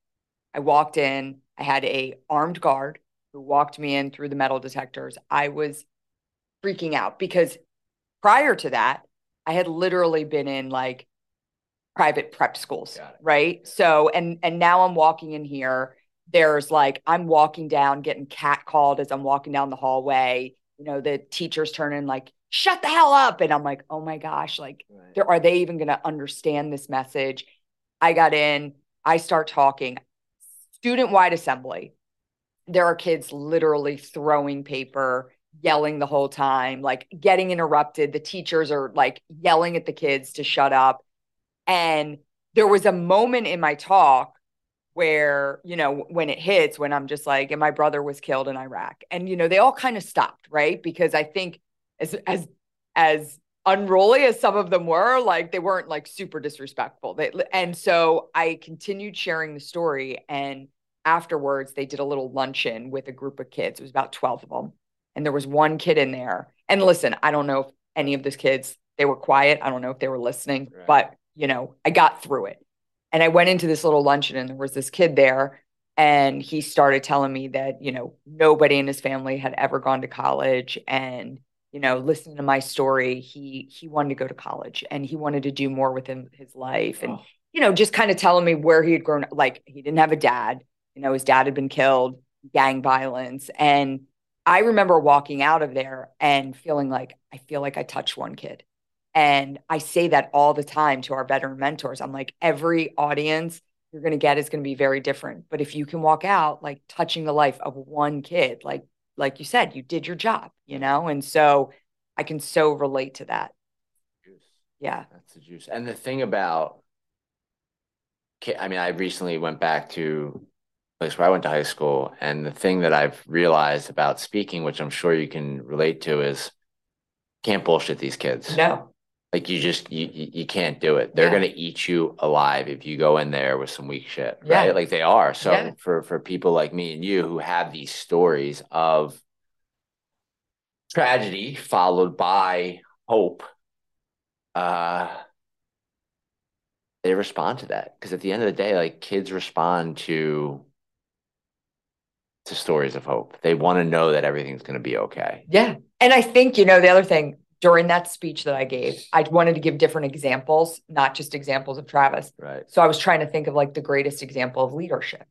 Speaker 2: I walked in, I had a armed guard who walked me in through the metal detectors. I was freaking out because prior to that, I had literally been in like private prep schools, right? So and and now I'm walking in here. There's like I'm walking down, getting catcalled as I'm walking down the hallway. You know, the teachers turning like, "Shut the hell up!" And I'm like, "Oh my gosh!" Like, right. are they even going to understand this message? I got in. I start talking. Student wide assembly. There are kids literally throwing paper yelling the whole time, like getting interrupted. The teachers are like yelling at the kids to shut up. And there was a moment in my talk where, you know, when it hits, when I'm just like, and my brother was killed in Iraq. And, you know, they all kind of stopped, right? Because I think as, as, as unruly as some of them were, like they weren't like super disrespectful. They, and so I continued sharing the story. And afterwards, they did a little luncheon with a group of kids. It was about 12 of them and there was one kid in there. And listen, I don't know if any of those kids they were quiet. I don't know if they were listening, right. but you know, I got through it. And I went into this little luncheon and there was this kid there and he started telling me that, you know, nobody in his family had ever gone to college and you know, listening to my story, he he wanted to go to college and he wanted to do more with him, his life and oh. you know, just kind of telling me where he had grown up. like he didn't have a dad, you know, his dad had been killed, gang violence and I remember walking out of there and feeling like I feel like I touched one kid. And I say that all the time to our veteran mentors. I'm like, every audience you're going to get is going to be very different. But if you can walk out like touching the life of one kid, like like you said, you did your job, you know? And so I can so relate to that.
Speaker 3: Juice.
Speaker 2: Yeah.
Speaker 3: That's the juice. And the thing about I mean, I recently went back to place where I went to high school. And the thing that I've realized about speaking, which I'm sure you can relate to, is can't bullshit these kids.
Speaker 2: No.
Speaker 3: Like you just you you can't do it. They're yeah. gonna eat you alive if you go in there with some weak shit, right? Yeah. Like they are. So yeah. for for people like me and you who have these stories of tragedy followed by hope, uh they respond to that because at the end of the day, like kids respond to to stories of hope. They want to know that everything's going to be okay.
Speaker 2: Yeah. And I think, you know, the other thing during that speech that I gave, I wanted to give different examples, not just examples of Travis.
Speaker 3: Right.
Speaker 2: So I was trying to think of like the greatest example of leadership.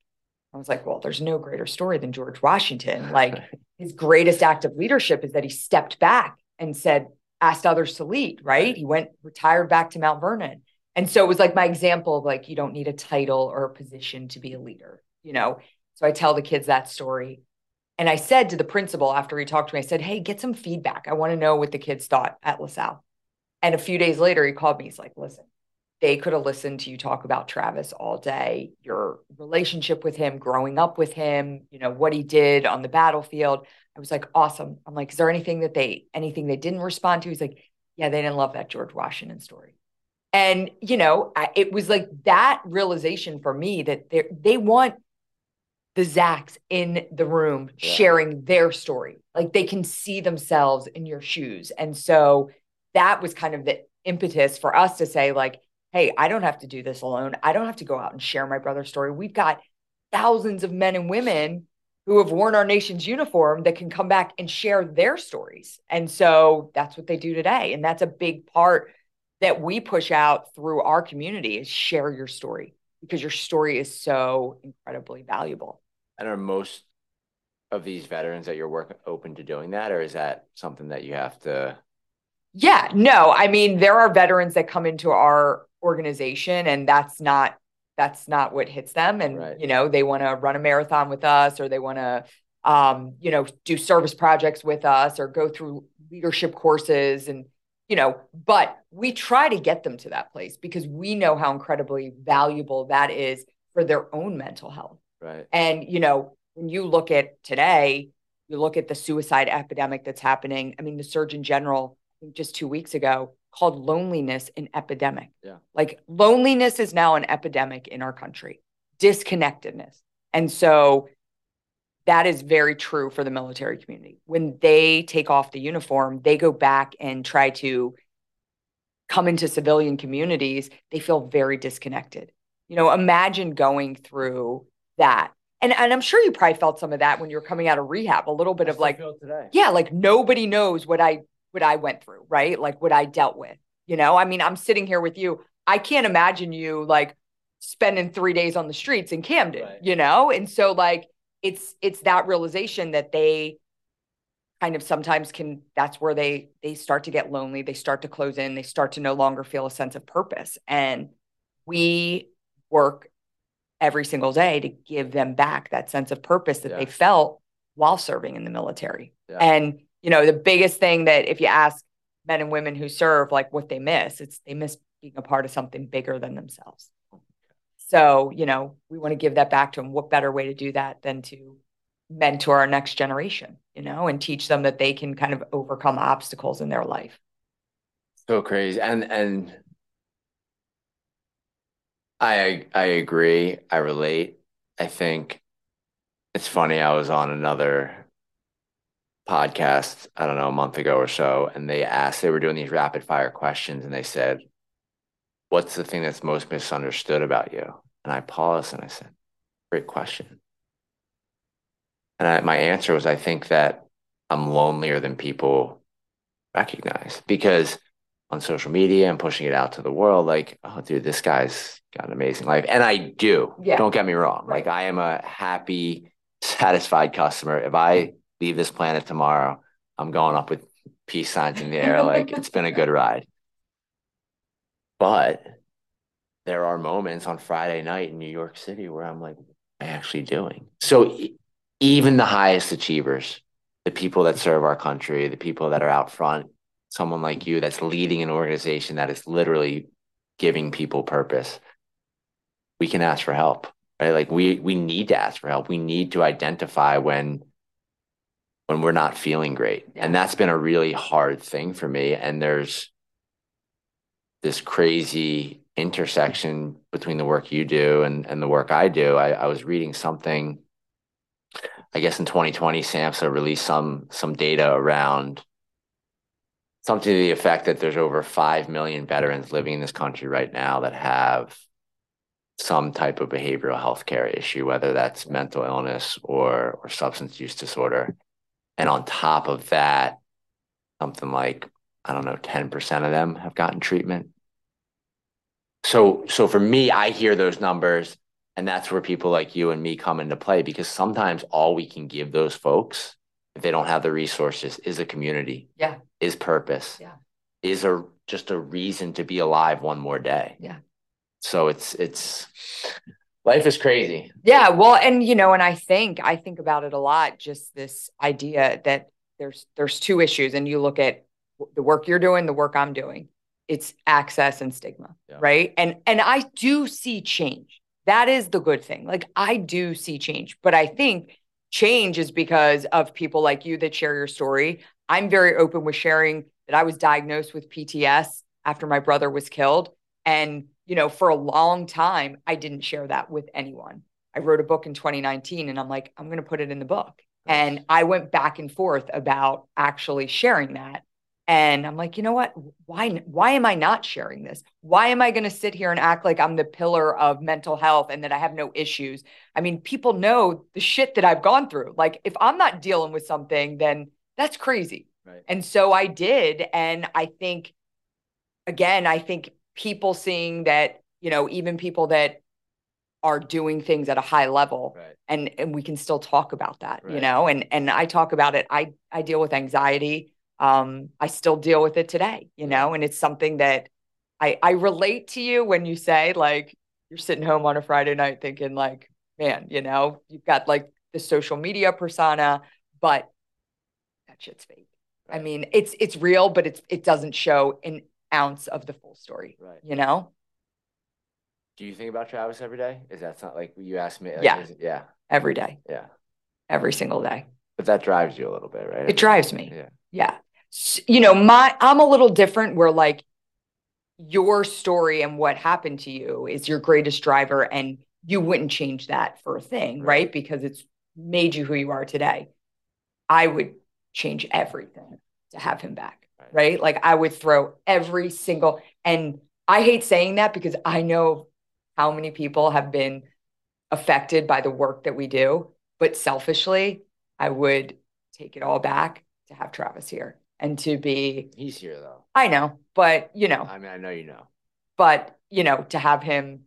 Speaker 2: I was like, well, there's no greater story than George Washington. Like his greatest act of leadership is that he stepped back and said, asked others to lead, right? He went retired back to Mount Vernon. And so it was like my example of like, you don't need a title or a position to be a leader, you know? So I tell the kids that story. And I said to the principal after he talked to me, I said, Hey, get some feedback. I want to know what the kids thought at LaSalle. And a few days later, he called me. He's like, Listen, they could have listened to you talk about Travis all day, your relationship with him, growing up with him, you know, what he did on the battlefield. I was like, awesome. I'm like, is there anything that they, anything they didn't respond to? He's like, yeah, they didn't love that George Washington story. And, you know, it was like that realization for me that they want the Zacs in the room yeah. sharing their story. Like they can see themselves in your shoes. And so that was kind of the impetus for us to say, like, hey, I don't have to do this alone. I don't have to go out and share my brother's story. We've got thousands of men and women who have worn our nation's uniform that can come back and share their stories. And so that's what they do today. And that's a big part that we push out through our community is share your story because your story is so incredibly valuable.
Speaker 3: And are most of these veterans that you're working open to doing that, or is that something that you have to?
Speaker 2: Yeah, no. I mean, there are veterans that come into our organization, and that's not that's not what hits them. And right. you know, they want to run a marathon with us, or they want to, um, you know, do service projects with us, or go through leadership courses, and you know. But we try to get them to that place because we know how incredibly valuable that is for their own mental health.
Speaker 3: Right.
Speaker 2: And, you know, when you look at today, you look at the suicide epidemic that's happening. I mean, the Surgeon General, just two weeks ago, called loneliness an epidemic.
Speaker 3: Yeah.
Speaker 2: Like loneliness is now an epidemic in our country, disconnectedness. And so that is very true for the military community. When they take off the uniform, they go back and try to come into civilian communities, they feel very disconnected. You know, imagine going through that. And, and I'm sure you probably felt some of that when you're coming out of rehab, a little bit
Speaker 3: I
Speaker 2: of like,
Speaker 3: today.
Speaker 2: yeah, like nobody knows what I what I went through, right? Like what I dealt with. You know, I mean, I'm sitting here with you. I can't imagine you like spending three days on the streets in Camden,
Speaker 3: Right.
Speaker 2: you know? And so like it's it's that realization that they kind of sometimes can that's where they they start to get lonely, they start to close in, they start to no longer feel a sense of purpose. And we work every single day to give them back that sense of purpose that they felt while serving in the military.
Speaker 3: Yeah.
Speaker 2: And you know, the biggest thing that if you ask men and women who serve like what they miss, it's they miss being a part of something bigger than themselves. So, you know, we want to give that back to them. What better way to do that than to mentor our next generation, you know, and teach them that they can kind of overcome obstacles in their life.
Speaker 3: So crazy. And and I I agree. I relate. I think it's funny. I was on another podcast, I don't know, a month ago or so, and they asked, they were doing these rapid fire questions, and they said, What's the thing that's most misunderstood about you? And I paused and I said, Great question. And I, my answer was, I think that I'm lonelier than people recognize because on social media and pushing it out to the world, like, oh, dude, this guy's got an amazing life. And I do.
Speaker 2: Yeah.
Speaker 3: Don't get me wrong.
Speaker 2: Right.
Speaker 3: Like, I am a happy, satisfied customer. If I leave this planet tomorrow, I'm going up with peace signs in the air. Like, it's been a good ride. But there are moments on Friday night in New York City where I'm like, what am I actually doing? So, even the highest achievers, the people that serve our country, the people that are out front, someone like you that's leading an organization that is literally giving people purpose, we can ask for help, right? Like we we need to ask for help. We need to identify when when we're not feeling great. And that's been a really hard thing for me. And there's this crazy intersection between the work you do and, and the work I do. I, I was reading something I guess in 2020, SAMHSA released some some data around something to the effect that there's over five million veterans living in this country right now that have some type of behavioral health care issue, whether that's mental illness or or substance use disorder. And on top of that, something like I don't know, 10% of them have gotten treatment. So so for me, I hear those numbers and that's where people like you and me come into play because sometimes all we can give those folks, if they don't have the resources, is a community.
Speaker 2: Yeah.
Speaker 3: Is purpose.
Speaker 2: Yeah.
Speaker 3: Is a just a reason to be alive one more day.
Speaker 2: Yeah.
Speaker 3: So it's it's life is crazy.
Speaker 2: Yeah, well, and you know, and I think I think about it a lot. Just this idea that there's there's two issues, and you look at the work you're doing, the work I'm doing. It's access and stigma,
Speaker 3: Yeah.
Speaker 2: right? And and I do see change. That is the good thing. Like I do see change, but I think change is because of people like you that share your story. I'm very open with sharing that I was diagnosed with PTS after my brother was killed, and you know, for a long time, I didn't share that with anyone. I wrote a book in 2019 and I'm like, I'm going to put it in the book. And I went back and forth about actually sharing that. And I'm like, you know what? Why why am I not sharing this? Why am I going to sit here and act like I'm the pillar of mental health and that I have no issues? I mean, people know the shit that I've gone through. Like if I'm not dealing with something, then that's crazy.
Speaker 3: Right.
Speaker 2: And so I did and I think again, I think people seeing that, you know, even people that are doing things at a high level
Speaker 3: Right.
Speaker 2: and and we can still talk about that you know and and i talk about it i i deal with anxiety um i still deal with it today you know and it's something that i i relate to you when you say like you're sitting home on a friday night thinking like man you know you've got like the social media persona but that shit's fake i mean it's it's real but it's it doesn't show an ounce of the full story
Speaker 3: Right.
Speaker 2: you know
Speaker 3: Do you think about Travis every day? Is that not like you asked me? Like,
Speaker 2: Yeah.
Speaker 3: it- yeah.
Speaker 2: every day
Speaker 3: Yeah.
Speaker 2: every single day
Speaker 3: But that drives you a little bit, right?
Speaker 2: it drives me
Speaker 3: Yeah.
Speaker 2: Yeah. You know, my I'm a little different where like your story and what happened to you is your greatest driver and you wouldn't change that for a thing, right? Because it's made you who you are today, I would change everything to have him back. Right. right? Like I would throw every single, and I hate saying that because I know how many people have been affected by the work that we do. But selfishly, I would take it all back to have Travis here and to be.
Speaker 3: He's here though.
Speaker 2: I know, but you know.
Speaker 3: I mean, I know you know.
Speaker 2: But, you know, to have him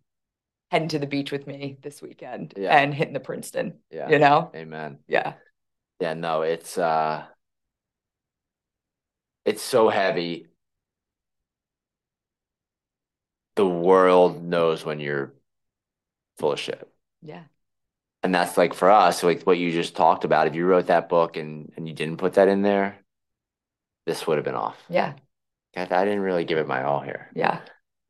Speaker 2: heading to the beach with me this weekend yeah. and hitting the Princeton. Yeah. You know?
Speaker 3: Amen.
Speaker 2: Yeah.
Speaker 3: Yeah, no, it's uh it's so heavy. The world knows when you're full of shit.
Speaker 2: Yeah.
Speaker 3: And that's like for us, like what you just talked about. If you wrote that book and and you didn't put that in there, this would have been off.
Speaker 2: Yeah.
Speaker 3: I, I didn't really give it my all here.
Speaker 2: Yeah.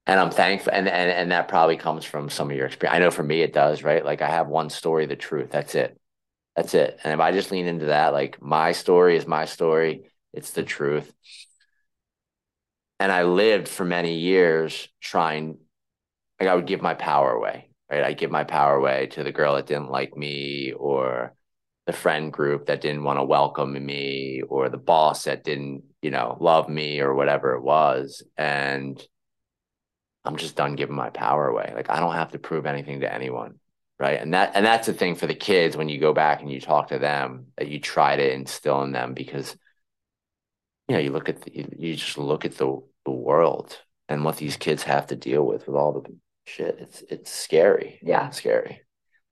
Speaker 3: And I'm thankful, and, and and that probably comes from some of your experience. I know for me it does, right? Like I have one story, the truth. That's it. That's it. And if I just lean into that, like my story is my story. It's the truth. And I lived for many years trying, like I would give my power away, right? I give my power away to the girl that didn't like me or the friend group that didn't want to welcome me or the boss that didn't, you know, love me or whatever it was. And I'm just done giving my power away. Like I don't have to prove anything to anyone. Right. And that and that's the thing for the kids when you go back and you talk to them that you try to instill in them because you know, you look at the, you just look at the the world and what these kids have to deal with with all the shit. It's it's scary.
Speaker 2: Yeah.
Speaker 3: It's scary.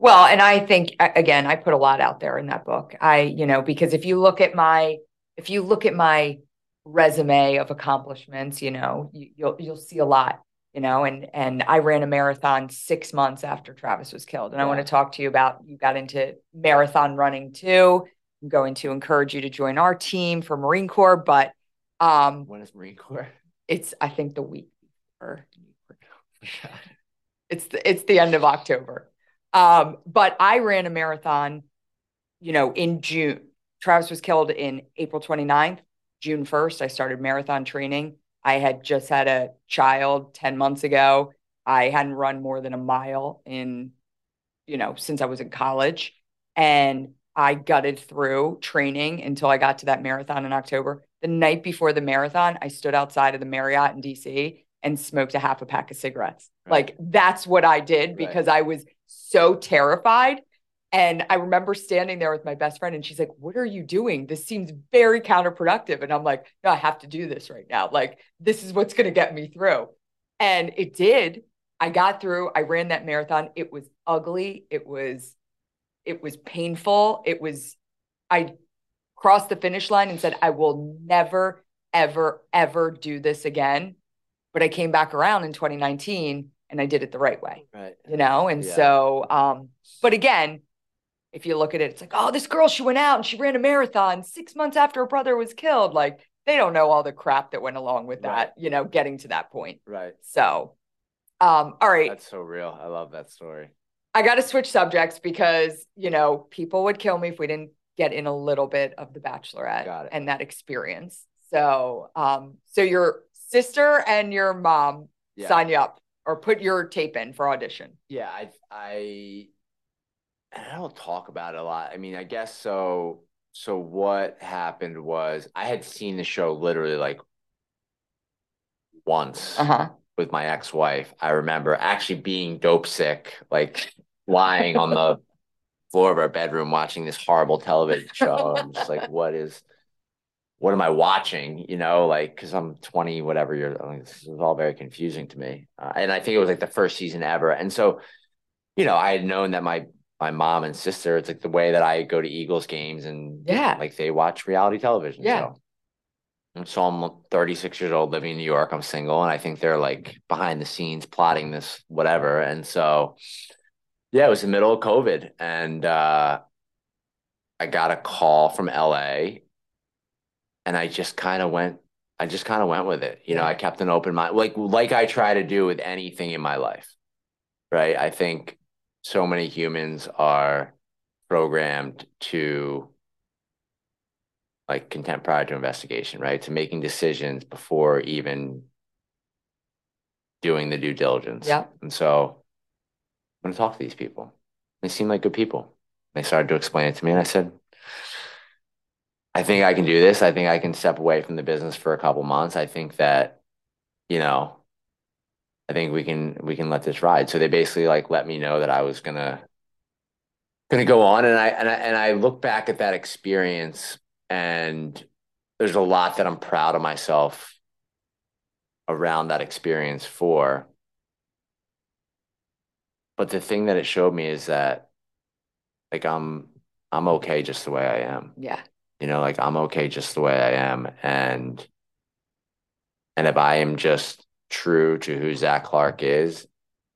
Speaker 2: Well, and I think again, I put a lot out there in that book. I, you know, because if you look at my if you look at my resume of accomplishments, you know, you, you'll you'll see a lot you know and and i ran a marathon six months after travis was killed. And yeah. i want to talk to you about you got into marathon running too. I'm going to encourage you to join our team for marine corps but um
Speaker 3: when is marine corps?
Speaker 2: it's i think the week before. It's the, it's the end of october um but i ran a marathon you know in june travis was killed in april 29th june 1st i started marathon training I had just had a child 10 months ago. I hadn't run more than a mile in, you know, since I was in college. And I gutted through training until I got to that marathon in October. The night before the marathon, I stood outside of the Marriott in DC and smoked a half a pack of cigarettes. Right. Like that's what I did because right. I was so terrified and I remember standing there with my best friend, and she's like, What are you doing? This seems very counterproductive. And I'm like, No, I have to do this right now. Like, this is what's going to get me through. And it did. I got through. I ran that marathon. It was ugly. It was, it was painful. It was, I crossed the finish line and said, I will never, ever, ever do this again. But I came back around in 2019 and I did it the right way.
Speaker 3: Right.
Speaker 2: You know, and yeah. so, um, but again, if you look at it, it's like, oh, this girl, she went out and she ran a marathon six months after her brother was killed. Like they don't know all the crap that went along with that, right. you know, getting to that point.
Speaker 3: Right.
Speaker 2: So, um, all right.
Speaker 3: That's so real. I love that story.
Speaker 2: I got to switch subjects because, you know, people would kill me if we didn't get in a little bit of the bachelorette and that experience. So, um, so your sister and your mom yeah. sign you up or put your tape in for audition.
Speaker 3: Yeah. I, I, I don't talk about it a lot. I mean, I guess so. So what happened was I had seen the show literally like once
Speaker 2: uh-huh.
Speaker 3: with my ex-wife. I remember actually being dope sick, like lying on the floor of our bedroom watching this horrible television show. I'm just like, what is, what am I watching? You know, like because I'm 20, whatever. You're, mean, this is all very confusing to me. Uh, and I think it was like the first season ever. And so, you know, I had known that my my mom and sister. It's like the way that I go to Eagles games and
Speaker 2: yeah,
Speaker 3: like they watch reality television.
Speaker 2: Yeah.
Speaker 3: So. And so I'm 36 years old, living in New York. I'm single, and I think they're like behind the scenes plotting this whatever. And so, yeah, it was the middle of COVID, and uh, I got a call from LA, and I just kind of went. I just kind of went with it. You know, I kept an open mind, like like I try to do with anything in my life. Right. I think so many humans are programmed to like contempt prior to investigation, right? To making decisions before even doing the due diligence.
Speaker 2: Yeah.
Speaker 3: And so I'm going to talk to these people. They seem like good people. They started to explain it to me, and I said, I think I can do this. I think I can step away from the business for a couple months. I think that, you know, I think we can we can let this ride. So they basically like let me know that I was gonna gonna go on, and I and I and I look back at that experience, and there's a lot that I'm proud of myself around that experience for. But the thing that it showed me is that like I'm I'm okay just the way I am.
Speaker 2: Yeah.
Speaker 3: You know, like I'm okay just the way I am. And and if I am just true to who Zac Clark is,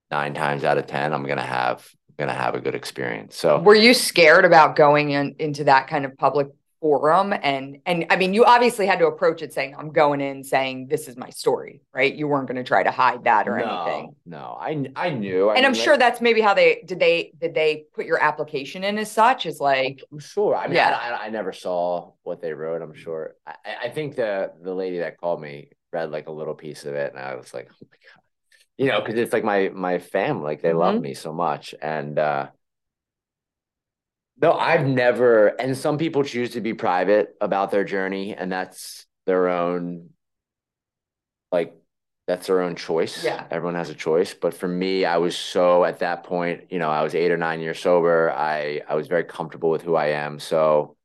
Speaker 3: nine times out of ten, I'm gonna have gonna have a good experience. So
Speaker 2: were you scared about going in into that kind of public forum and and I mean you obviously had to approach it saying I'm going in saying this is my story right? You weren't going to try to hide that or
Speaker 3: no,
Speaker 2: anything.
Speaker 3: no. I I knew. I
Speaker 2: and I'm
Speaker 3: like,
Speaker 2: sure that's maybe how they did they did they put your application in as such as like
Speaker 3: I'm sure. I mean
Speaker 2: Yeah.
Speaker 3: I, I, I never saw what they wrote I'm sure. I I- I think the the lady that called me read like a little piece of it and I was like oh my god. You know because it's like my my family like they love
Speaker 2: Mhm.
Speaker 3: me so much and uh no I've never and some people choose to be private about their journey and that's their own like that's their own choice
Speaker 2: Yeah.
Speaker 3: everyone has a choice but for me I was so at that point you know I was eight or nine years sober I I was very comfortable with who I am so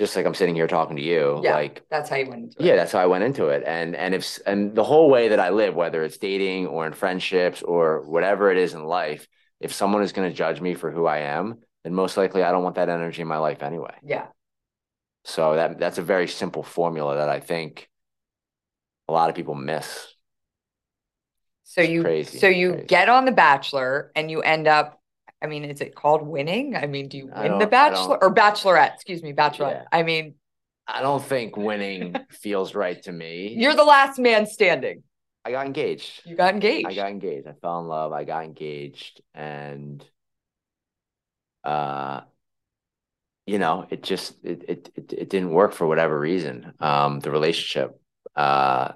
Speaker 3: just like I'm sitting here talking to you
Speaker 2: Yeah.
Speaker 3: like
Speaker 2: that's how you went into it
Speaker 3: yeah, that's how I went into it. And and if and the whole way that I live, whether it's dating or in friendships or whatever it is in life, if someone is going to judge me for who I am, then most likely I don't want that energy in my life anyway.
Speaker 2: yeah
Speaker 3: So that that's a very simple formula that I think a lot of people miss.
Speaker 2: so you
Speaker 3: crazy,
Speaker 2: so you
Speaker 3: crazy.
Speaker 2: get on the bachelor and you end up I mean is it called winning I mean do you win the bachelor or bachelorette excuse me bachelorette
Speaker 3: Yeah.
Speaker 2: I mean
Speaker 3: I don't think winning feels right to me.
Speaker 2: you're the last man standing
Speaker 3: I got engaged.
Speaker 2: you got engaged
Speaker 3: I got engaged. I fell in love. I got engaged, and uh, you know, it just it it it, it didn't work for whatever reason. Um, the relationship, uh,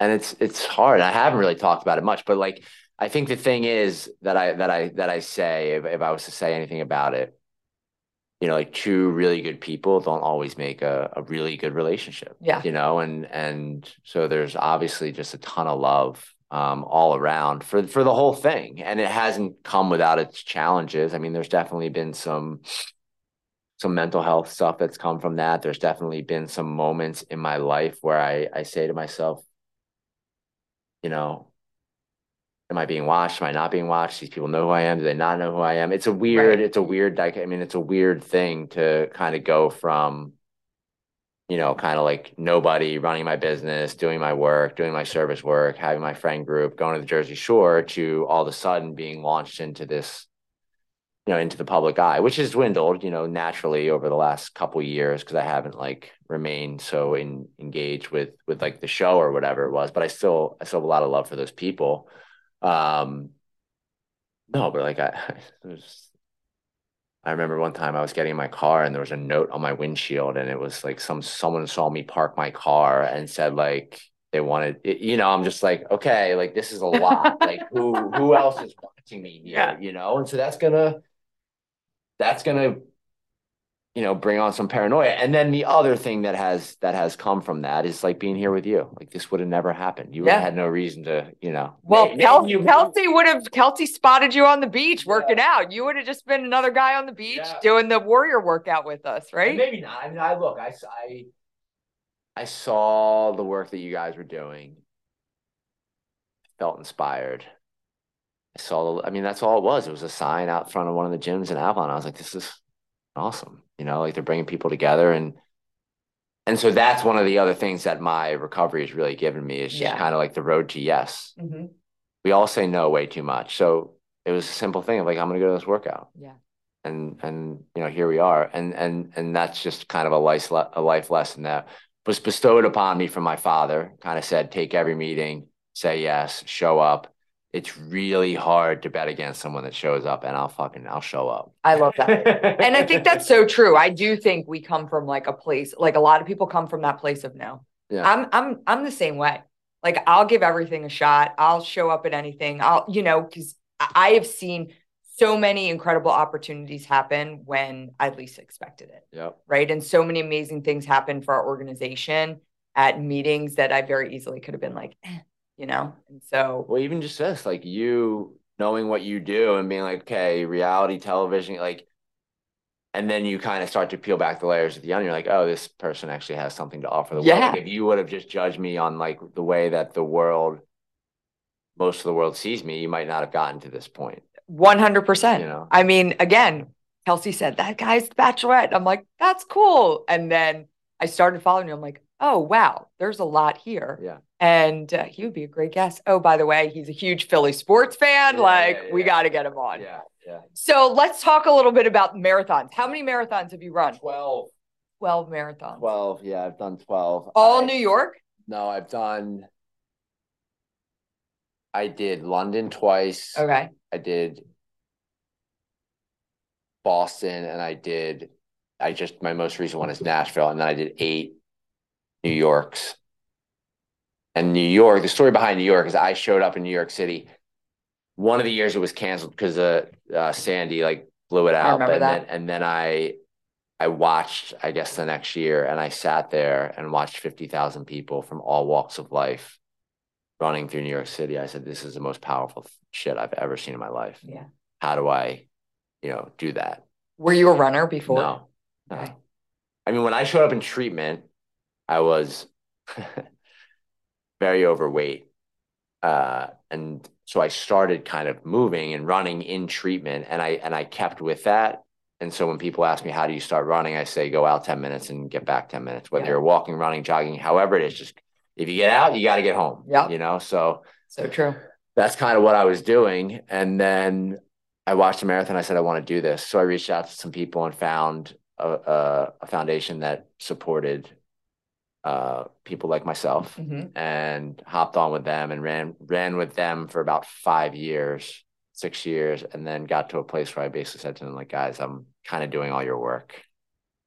Speaker 3: and it's it's hard. I haven't really talked about it much, but like I think the thing is that I that I that I say if if I was to say anything about it, you know, like two really good people don't always make a, a really good relationship
Speaker 2: yeah
Speaker 3: you know and and so there's obviously just a ton of love um all around for for the whole thing. And it hasn't come without its challenges. I mean there's definitely been some some mental health stuff that's come from that. There's definitely been some moments in my life where i i say to myself you know am i being watched? Am i not being watched? These people know who i am. Do they not know who i am? It's a weird
Speaker 2: Right.
Speaker 3: it's a weird i mean it's a weird thing to kind of go from you know, kind of like nobody running my business, doing my work, doing my service work, having my friend group, going to the Jersey Shore to all of a sudden being launched into this, you know, into the public eye, which has dwindled, you know, naturally over the last couple years because I haven't like remained so in, engaged with with like the show or whatever it was, but I still I still have a lot of love for those people. Um no, but like I I remember one time I was getting in my car and there was a note on my windshield and it was like some someone saw me park my car and said like they wanted it- you know I'm just like okay like this is a lot. Like who who else is watching me here?
Speaker 2: Yeah.
Speaker 3: you know? And so that's gonna that's gonna you know bring on some paranoia and then the other thing that has that has come from that is like being here with you like this would have never happened you would have
Speaker 2: Yeah.
Speaker 3: had no reason to you know
Speaker 2: Well, Kel-
Speaker 3: you-
Speaker 2: Kelsey would have Kelsey spotted you on the beach working out. You would have just been another guy on the beach
Speaker 3: Yeah.
Speaker 2: doing the warrior workout with us,
Speaker 3: And
Speaker 2: right?
Speaker 3: Maybe not. I mean, I look, I, I, I saw the work that you guys were doing, felt inspired. I saw, the, I mean, that's all it was. It was a sign out front of one of the gyms in Avalon. I was like, this is awesome. You know, like they're bringing people together. And, and so that's one of the other things that my recovery has really given me is just
Speaker 2: Yeah.
Speaker 3: kind of like the road to yes.
Speaker 2: Mhm.
Speaker 3: We all say no way too much. So it was a simple thing of like, I'm going to go to this workout
Speaker 2: Yeah.
Speaker 3: and and you know here we are and and and that's just kind of a life le- a life lesson that was bestowed upon me from my father kind of said take every meeting say yes show up it's really hard to bet against someone that shows up and I'll fucking I'll show up
Speaker 2: I love that. and I think that's so true. I do think we come from like a place, like a lot of people come from that place of no.
Speaker 3: Yeah.
Speaker 2: I'm I'm I'm the same way. Like I'll give everything a shot. I'll show up at anything. I'll, you know, because I I have seen so many incredible opportunities happen when I least expected it.
Speaker 3: Yep.
Speaker 2: Right. And so many amazing things happen for our organization at meetings that I very easily could have been like, eh, you know? And so,
Speaker 3: Well, even just this, like you knowing what you do and being like, okay, reality television, like, and then you kind of start to peel back the layers of the onion. You're like, oh, this person actually has something to offer the world.
Speaker 2: Yeah.
Speaker 3: Like, if you would have just judged me on like the way that the world, most of the world sees me, you might not have gotten to this point.
Speaker 2: 100%.
Speaker 3: You know?
Speaker 2: I mean, again, Kelsey said, that guy's the bachelorette. I'm like, that's cool. And then I started following you. I'm like, oh, wow, there's a lot here.
Speaker 3: Yeah.
Speaker 2: And uh, he would be a great guest. Oh, by the way, he's a huge Philly sports fan.
Speaker 3: Yeah,
Speaker 2: like,
Speaker 3: yeah,
Speaker 2: we got to get him on.
Speaker 3: Yeah. Yeah.
Speaker 2: So let's talk a little bit about marathons. How many marathons have you run?
Speaker 3: 12.
Speaker 2: 12 marathons.
Speaker 3: 12. Yeah. I've done 12.
Speaker 2: All
Speaker 3: I-
Speaker 2: New York?
Speaker 3: No, I've done, I did London twice.
Speaker 2: Okay.
Speaker 3: I did Boston and I did I just my most recent one is Nashville and then I did eight New Yorks. And New York, the story behind New York is I showed up in New York City. One of the years it was canceled because uh, uh Sandy like blew it out.
Speaker 2: remember
Speaker 3: and
Speaker 2: that.
Speaker 3: then and then I I watched, I guess, the next year, and I sat there and watched 50,000 people from all walks of life running through New York City. I said, This is the most powerful shit I've ever seen in my life
Speaker 2: Yeah.
Speaker 3: how do I, you know, do that?
Speaker 2: Were you a runner before?
Speaker 3: No, no.
Speaker 2: Okay.
Speaker 3: I mean, when I showed up in treatment, I was very overweight. Uh, and so I started kind of moving and running in treatment and I, and I kept with that. And so when people ask me, how do you start running? I say, go out 10 minutes and get back 10 minutes, whether
Speaker 2: Yeah.
Speaker 3: you're walking, running, jogging, however it is, just if you get out, you got to get home.
Speaker 2: Yeah.
Speaker 3: You know, so
Speaker 2: So true.
Speaker 3: that's kind of what I was doing. And then I watched a marathon. I said, I want to do this. So I reached out to some people and found a, a, a foundation that supported uh, people like myself
Speaker 2: Mhm.
Speaker 3: and hopped on with them and ran ran with them for about five years, six years, and then got to a place where I basically said to them, like, guys, I'm kind of doing all your work.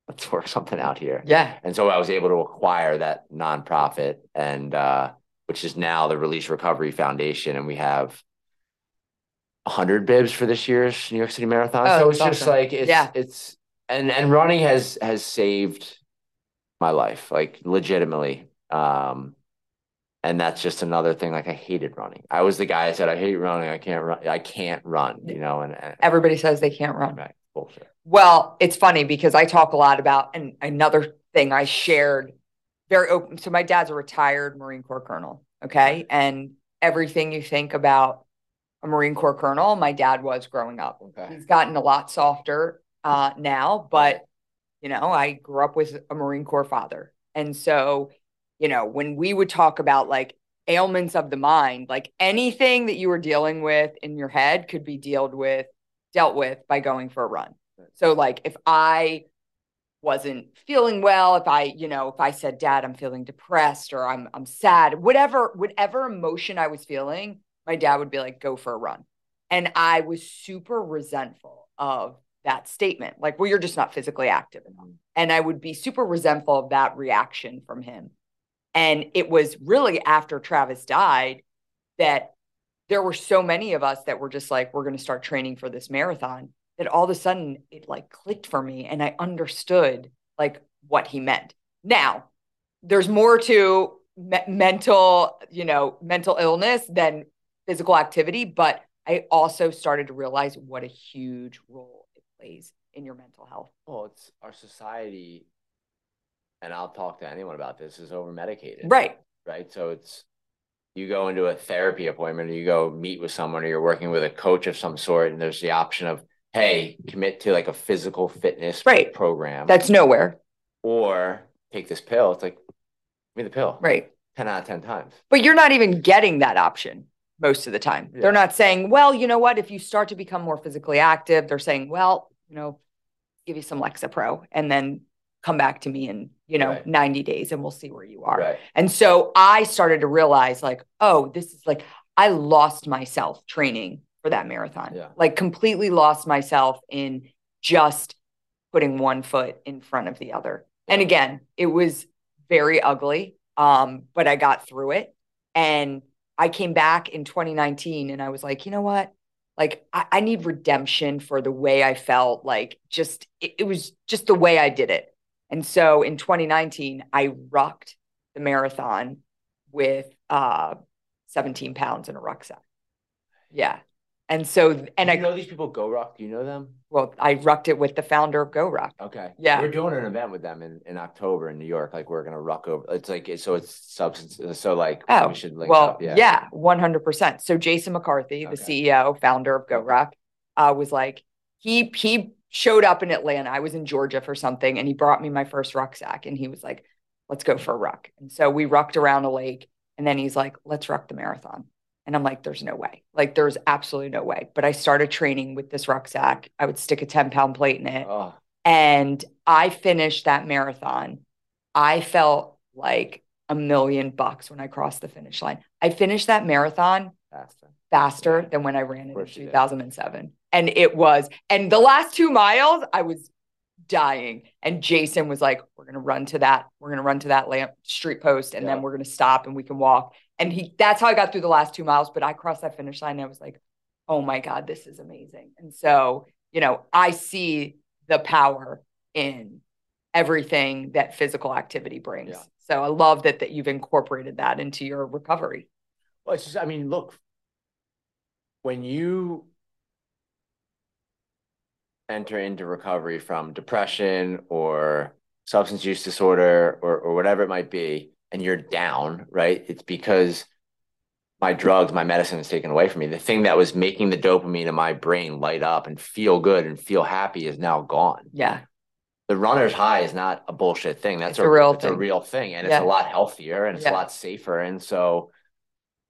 Speaker 3: Let's work something out here.
Speaker 2: Yeah.
Speaker 3: And so I was able to acquire that nonprofit and uh, which is now the Release Recovery Foundation. And we have hundred bibs for this year's New York City Marathon.
Speaker 2: Oh,
Speaker 3: so it's
Speaker 2: that's
Speaker 3: just like it's
Speaker 2: Yeah.
Speaker 3: it's and and running has has saved my life, like legitimately. Um and that's just another thing. Like I hated running. I was the guy that said, I hate running, I can't run, I can't run, you know, and, and
Speaker 2: Everybody says they can't run.
Speaker 3: right, bullshit.
Speaker 2: Well, it's funny because I talk a lot about, and another thing I shared very open. So, my dad's a retired Marine Corps colonel. Okay. And everything you think about a Marine Corps colonel, my dad was growing up.
Speaker 3: Okay.
Speaker 2: He's gotten a lot softer uh, now, but, you know, I grew up with a Marine Corps father. And so, you know, when we would talk about like ailments of the mind, like anything that you were dealing with in your head could be dealt with, dealt with by going for a run. So like if I wasn't feeling well, if I, you know, if I said, Dad, I'm feeling depressed or I'm I'm sad, whatever, whatever emotion I was feeling, my dad would be like, go for a run. And I was super resentful of that statement. Like, well, you're just not physically active enough. And I would be super resentful of that reaction from him. And it was really after Travis died that there were so many of us that were just like, we're going to start training for this marathon that all of a sudden it like clicked for me and I understood like what he meant. Now, there's more to me- mental, you know, mental illness than physical activity, but I also started to realize what a huge role plays in your mental health.
Speaker 3: Well, it's our society, and I'll talk to anyone about this, is over medicated.
Speaker 2: Right.
Speaker 3: Right. So it's you go into a therapy appointment or you go meet with someone or you're working with a coach of some sort, and there's the option of, hey, commit to like a physical fitness
Speaker 2: Right.
Speaker 3: program.
Speaker 2: That's nowhere.
Speaker 3: or take this pill. It's like, give me the pill.
Speaker 2: Right.
Speaker 3: 10 out of 10 times.
Speaker 2: But you're not even getting that option most of the time.
Speaker 3: Yeah.
Speaker 2: They're not saying, well, you know what? If you start to become more physically active, they're saying, well, you know, give you some Lexapro and then come back to me in, you know,
Speaker 3: Right.
Speaker 2: 90 days and we'll see where you are.
Speaker 3: Right.
Speaker 2: And so I started to realize, like, oh, this is like, I lost myself training for that marathon.
Speaker 3: Yeah.
Speaker 2: Like, completely lost myself in just putting one foot in front of the other. And again, it was very ugly, um, but I got through it. And I came back in 2019 and I was like, you know what? like I, I need redemption for the way I felt. Like just it, it was just the way I did it. And so in 2019, I rucked the marathon with uh 17 pounds in a rucksack. Yeah. And so, and I
Speaker 3: you know these people GORUCK. Do you know them?
Speaker 2: well, I rucked it with the founder of GORUCK.
Speaker 3: Okay.
Speaker 2: Yeah.
Speaker 3: We're doing an event with them in, in October in New York. Like we're gonna ruck over. It's like so it's substance. So like
Speaker 2: Oh,
Speaker 3: we should link
Speaker 2: well,
Speaker 3: up. Yeah.
Speaker 2: yeah, one hundred percent. So Jason McCarthy, the CEO, founder of GORUCK, uh, was like he he showed up in Atlanta. I was in Georgia for something, and he brought me my first rucksack, and he was like, "Let's go for a ruck." And so we rucked around a lake, and then he's like, "Let's ruck the marathon." And I'm like, "There's no way. Like, there's absolutely no way." But I started training with this rucksack. I would stick a ten pound plate in it,
Speaker 3: Oh,
Speaker 2: and I finished that marathon. I felt like a million bucks when I crossed the finish line. I finished that marathon
Speaker 3: faster.
Speaker 2: faster
Speaker 3: Yeah.
Speaker 2: than when I ran it in
Speaker 3: course you did.
Speaker 2: 2007. And it was, and the last two miles, I was dying. And Jason was like, We're gonna run to that, we're gonna run to that lamp street post, and then we're gonna stop and we can walk. And he that's how I got through the last two miles. But I crossed that finish line and I was like, oh my God, this is amazing. And so, you know, I see the power in everything that physical activity brings.
Speaker 3: Yeah.
Speaker 2: So I love that that you've incorporated that into your recovery.
Speaker 3: Well, it's just, I mean, look, when you enter into recovery from depression or substance use disorder or, or whatever it might be, and you're down, right? It's because my drugs, my medicine is taken away from me. The thing that was making the dopamine in my brain light up and feel good and feel happy is now gone.
Speaker 2: Yeah.
Speaker 3: The runner's high is not a bullshit thing. That's
Speaker 2: It's a real
Speaker 3: it's
Speaker 2: thing.
Speaker 3: a real thing, and
Speaker 2: Yeah.
Speaker 3: it's a lot healthier and it's
Speaker 2: Yeah.
Speaker 3: a lot safer. And so,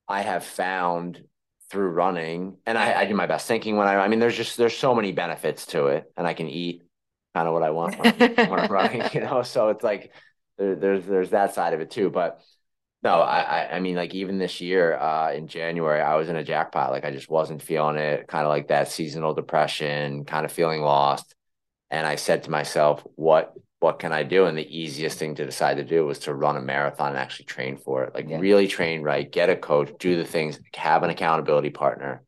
Speaker 3: I have found through running, and I, I do my best thinking when I. I mean, there's just there's so many benefits to it, and I can eat kind of what I want when, when I'm running, you know. So it's like there, there's there's that side of it too, but. No, I, I mean like even this year, uh, in January, I was in a jackpot. Like I just wasn't feeling it, kind of like that seasonal depression, kind of feeling lost. And I said to myself, what what can I do? And the easiest thing to decide to do was to run a marathon and actually train for it. Like
Speaker 2: Yeah.
Speaker 3: really train right, get a coach, do the things, have an accountability partner.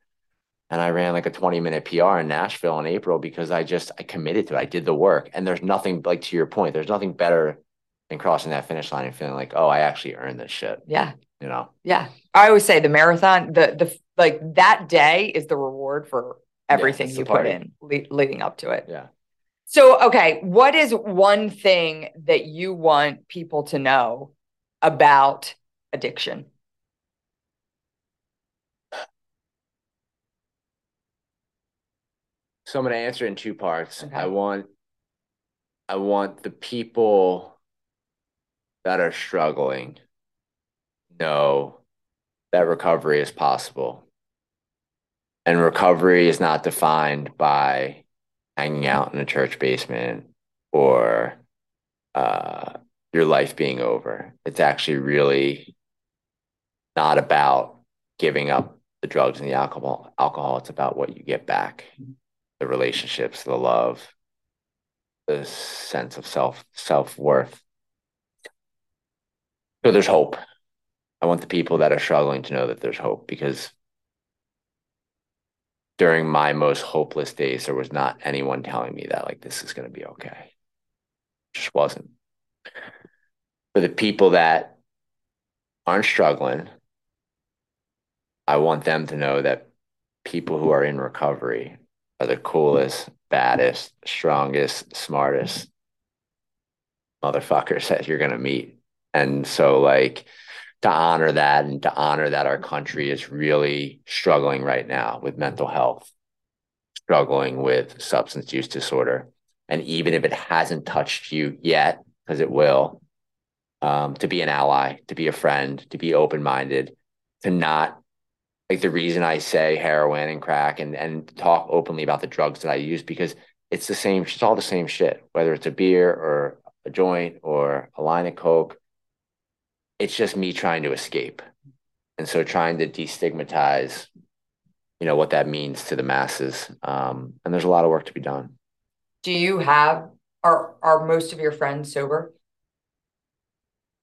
Speaker 3: And I ran like a 20 minute PR in Nashville in April because I just I committed to it. I did the work. And there's nothing like to your point, there's nothing better than crossing that finish line and feeling like, oh, I actually earned this shit.
Speaker 2: Yeah.
Speaker 3: You know?
Speaker 2: Yeah. I always say the marathon, the the like that day is the reward for everything
Speaker 3: the
Speaker 2: you put in le- leading up to it.
Speaker 3: Yeah.
Speaker 2: So, okay, what is one thing that you want people to know about addiction?
Speaker 3: So I'm going to answer in two parts.
Speaker 2: Okay.
Speaker 3: I want I want the people that are struggling know that recovery is possible. And recovery is not defined by hanging out in a church basement or uh, your life being over. It's actually really not about giving up the drugs and the alcohol. Alcohol. It's about what you get back the relationships, the love, the sense of self self worth. So there's hope. I want the people that are struggling to know that there's hope because during my most hopeless days, there was not anyone telling me that like this is going to be okay. Just wasn't. For the people that aren't struggling, I want them to know that people who are in recovery are the coolest, baddest, strongest, smartest motherfuckers that you're gonna meet. And so like to honor that and to honor that our country is really struggling right now with mental health, struggling with substance use disorder. And even if it hasn't touched you yet, because it will, um, to be an ally, to be a friend, to be open-minded, to not like the reason I say heroin and crack and and talk openly about the drugs that I use because it's the same it's all the same shit whether it's a beer or a joint or a line of coke it's just me trying to escape and so trying to destigmatize you know what that means to the masses um, and there's a lot of work to be done
Speaker 2: Do you have are are most of your friends sober?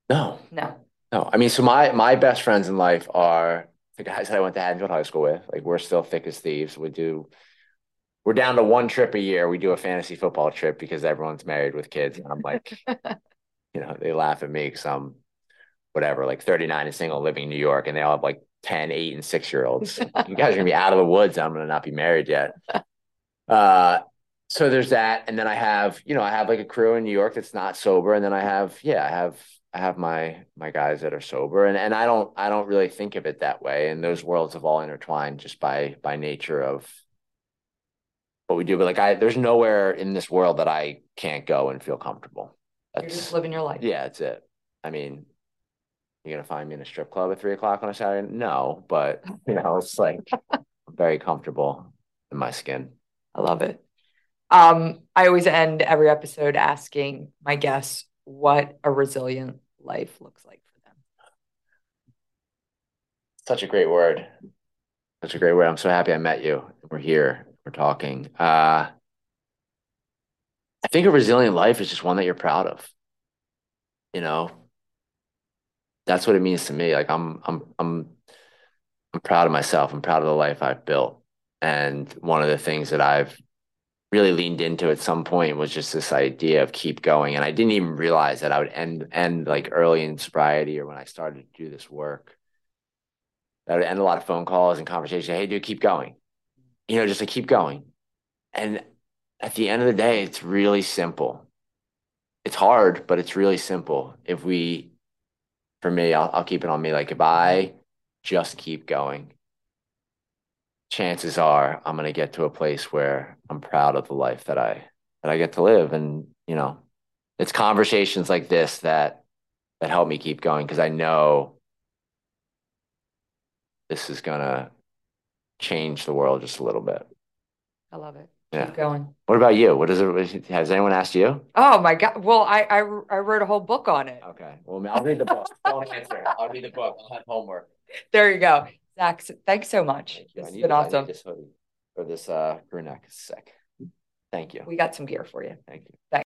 Speaker 3: no
Speaker 2: No.
Speaker 3: no I mean so my my best friends in life are the guys that I went to Haddonfield High School with. Like we're still thick as thieves. We do. We're down to one trip a year. We do a fantasy football trip because everyone's married with kids, and I'm like, you know, they laugh at me because I'm whatever, like 39 and single, living in New York, and they all have like 10, 8, and 6 year olds. you guys are gonna be out of the woods. I'm gonna not be married yet. Uh, so there's that, and then I have, you know, I have like a crew in New York that's not sober, and then I have, yeah, I have I have my my guys that are sober and and I don't I don't really think of it that way and those worlds have all intertwined just by by nature of what we do but like I there's nowhere in this world that I can't go and feel comfortable
Speaker 2: You're just living your life.
Speaker 3: yeah that's it I mean you're gonna find me in a strip club at three o'clock on a Saturday no but you know it's like I'm very comfortable in my skin
Speaker 2: I love it um I always end every episode asking my guests what a resilient life looks like for them.
Speaker 3: Such a great word. Such a great word. I'm so happy I met you. We're here. We're talking. Uh, I think a resilient life is just one that you're proud of. You know, that's what it means to me. Like I'm, I'm, I'm, I'm proud of myself. I'm proud of the life I've built. And one of the things that I've really leaned into at some point was just this idea of keep going. And I didn't even realize that I would end end like early in sobriety or when I started to do this work. That would end a lot of phone calls and conversations. Hey, dude, keep going. You know, just to keep going. And at the end of the day, it's really simple. It's hard, but it's really simple. If we, for me, I'll, I'll keep it on me. Like if I just keep going, chances are I'm going to get to a place where I'm proud of the life that I that I get to live and you know it's conversations like this that that help me keep going because I know this is going to change the world just a little bit.
Speaker 2: I love it.
Speaker 3: Yeah.
Speaker 2: Keep going.
Speaker 3: What about you? What is it? Has anyone asked you?
Speaker 2: Oh my God. Well, I, I, I wrote a whole book on it.
Speaker 3: Okay. Well, I'll read the book. Don't answer. I'll read the book. I'll have homework.
Speaker 2: There you go. Zac, thanks so much.
Speaker 3: Thank
Speaker 2: It's been
Speaker 3: I
Speaker 2: awesome.
Speaker 3: This hoodie or this uh crew neck. It's sick. Thank you.
Speaker 2: We got some gear for you.
Speaker 3: Thank you.
Speaker 2: Thanks.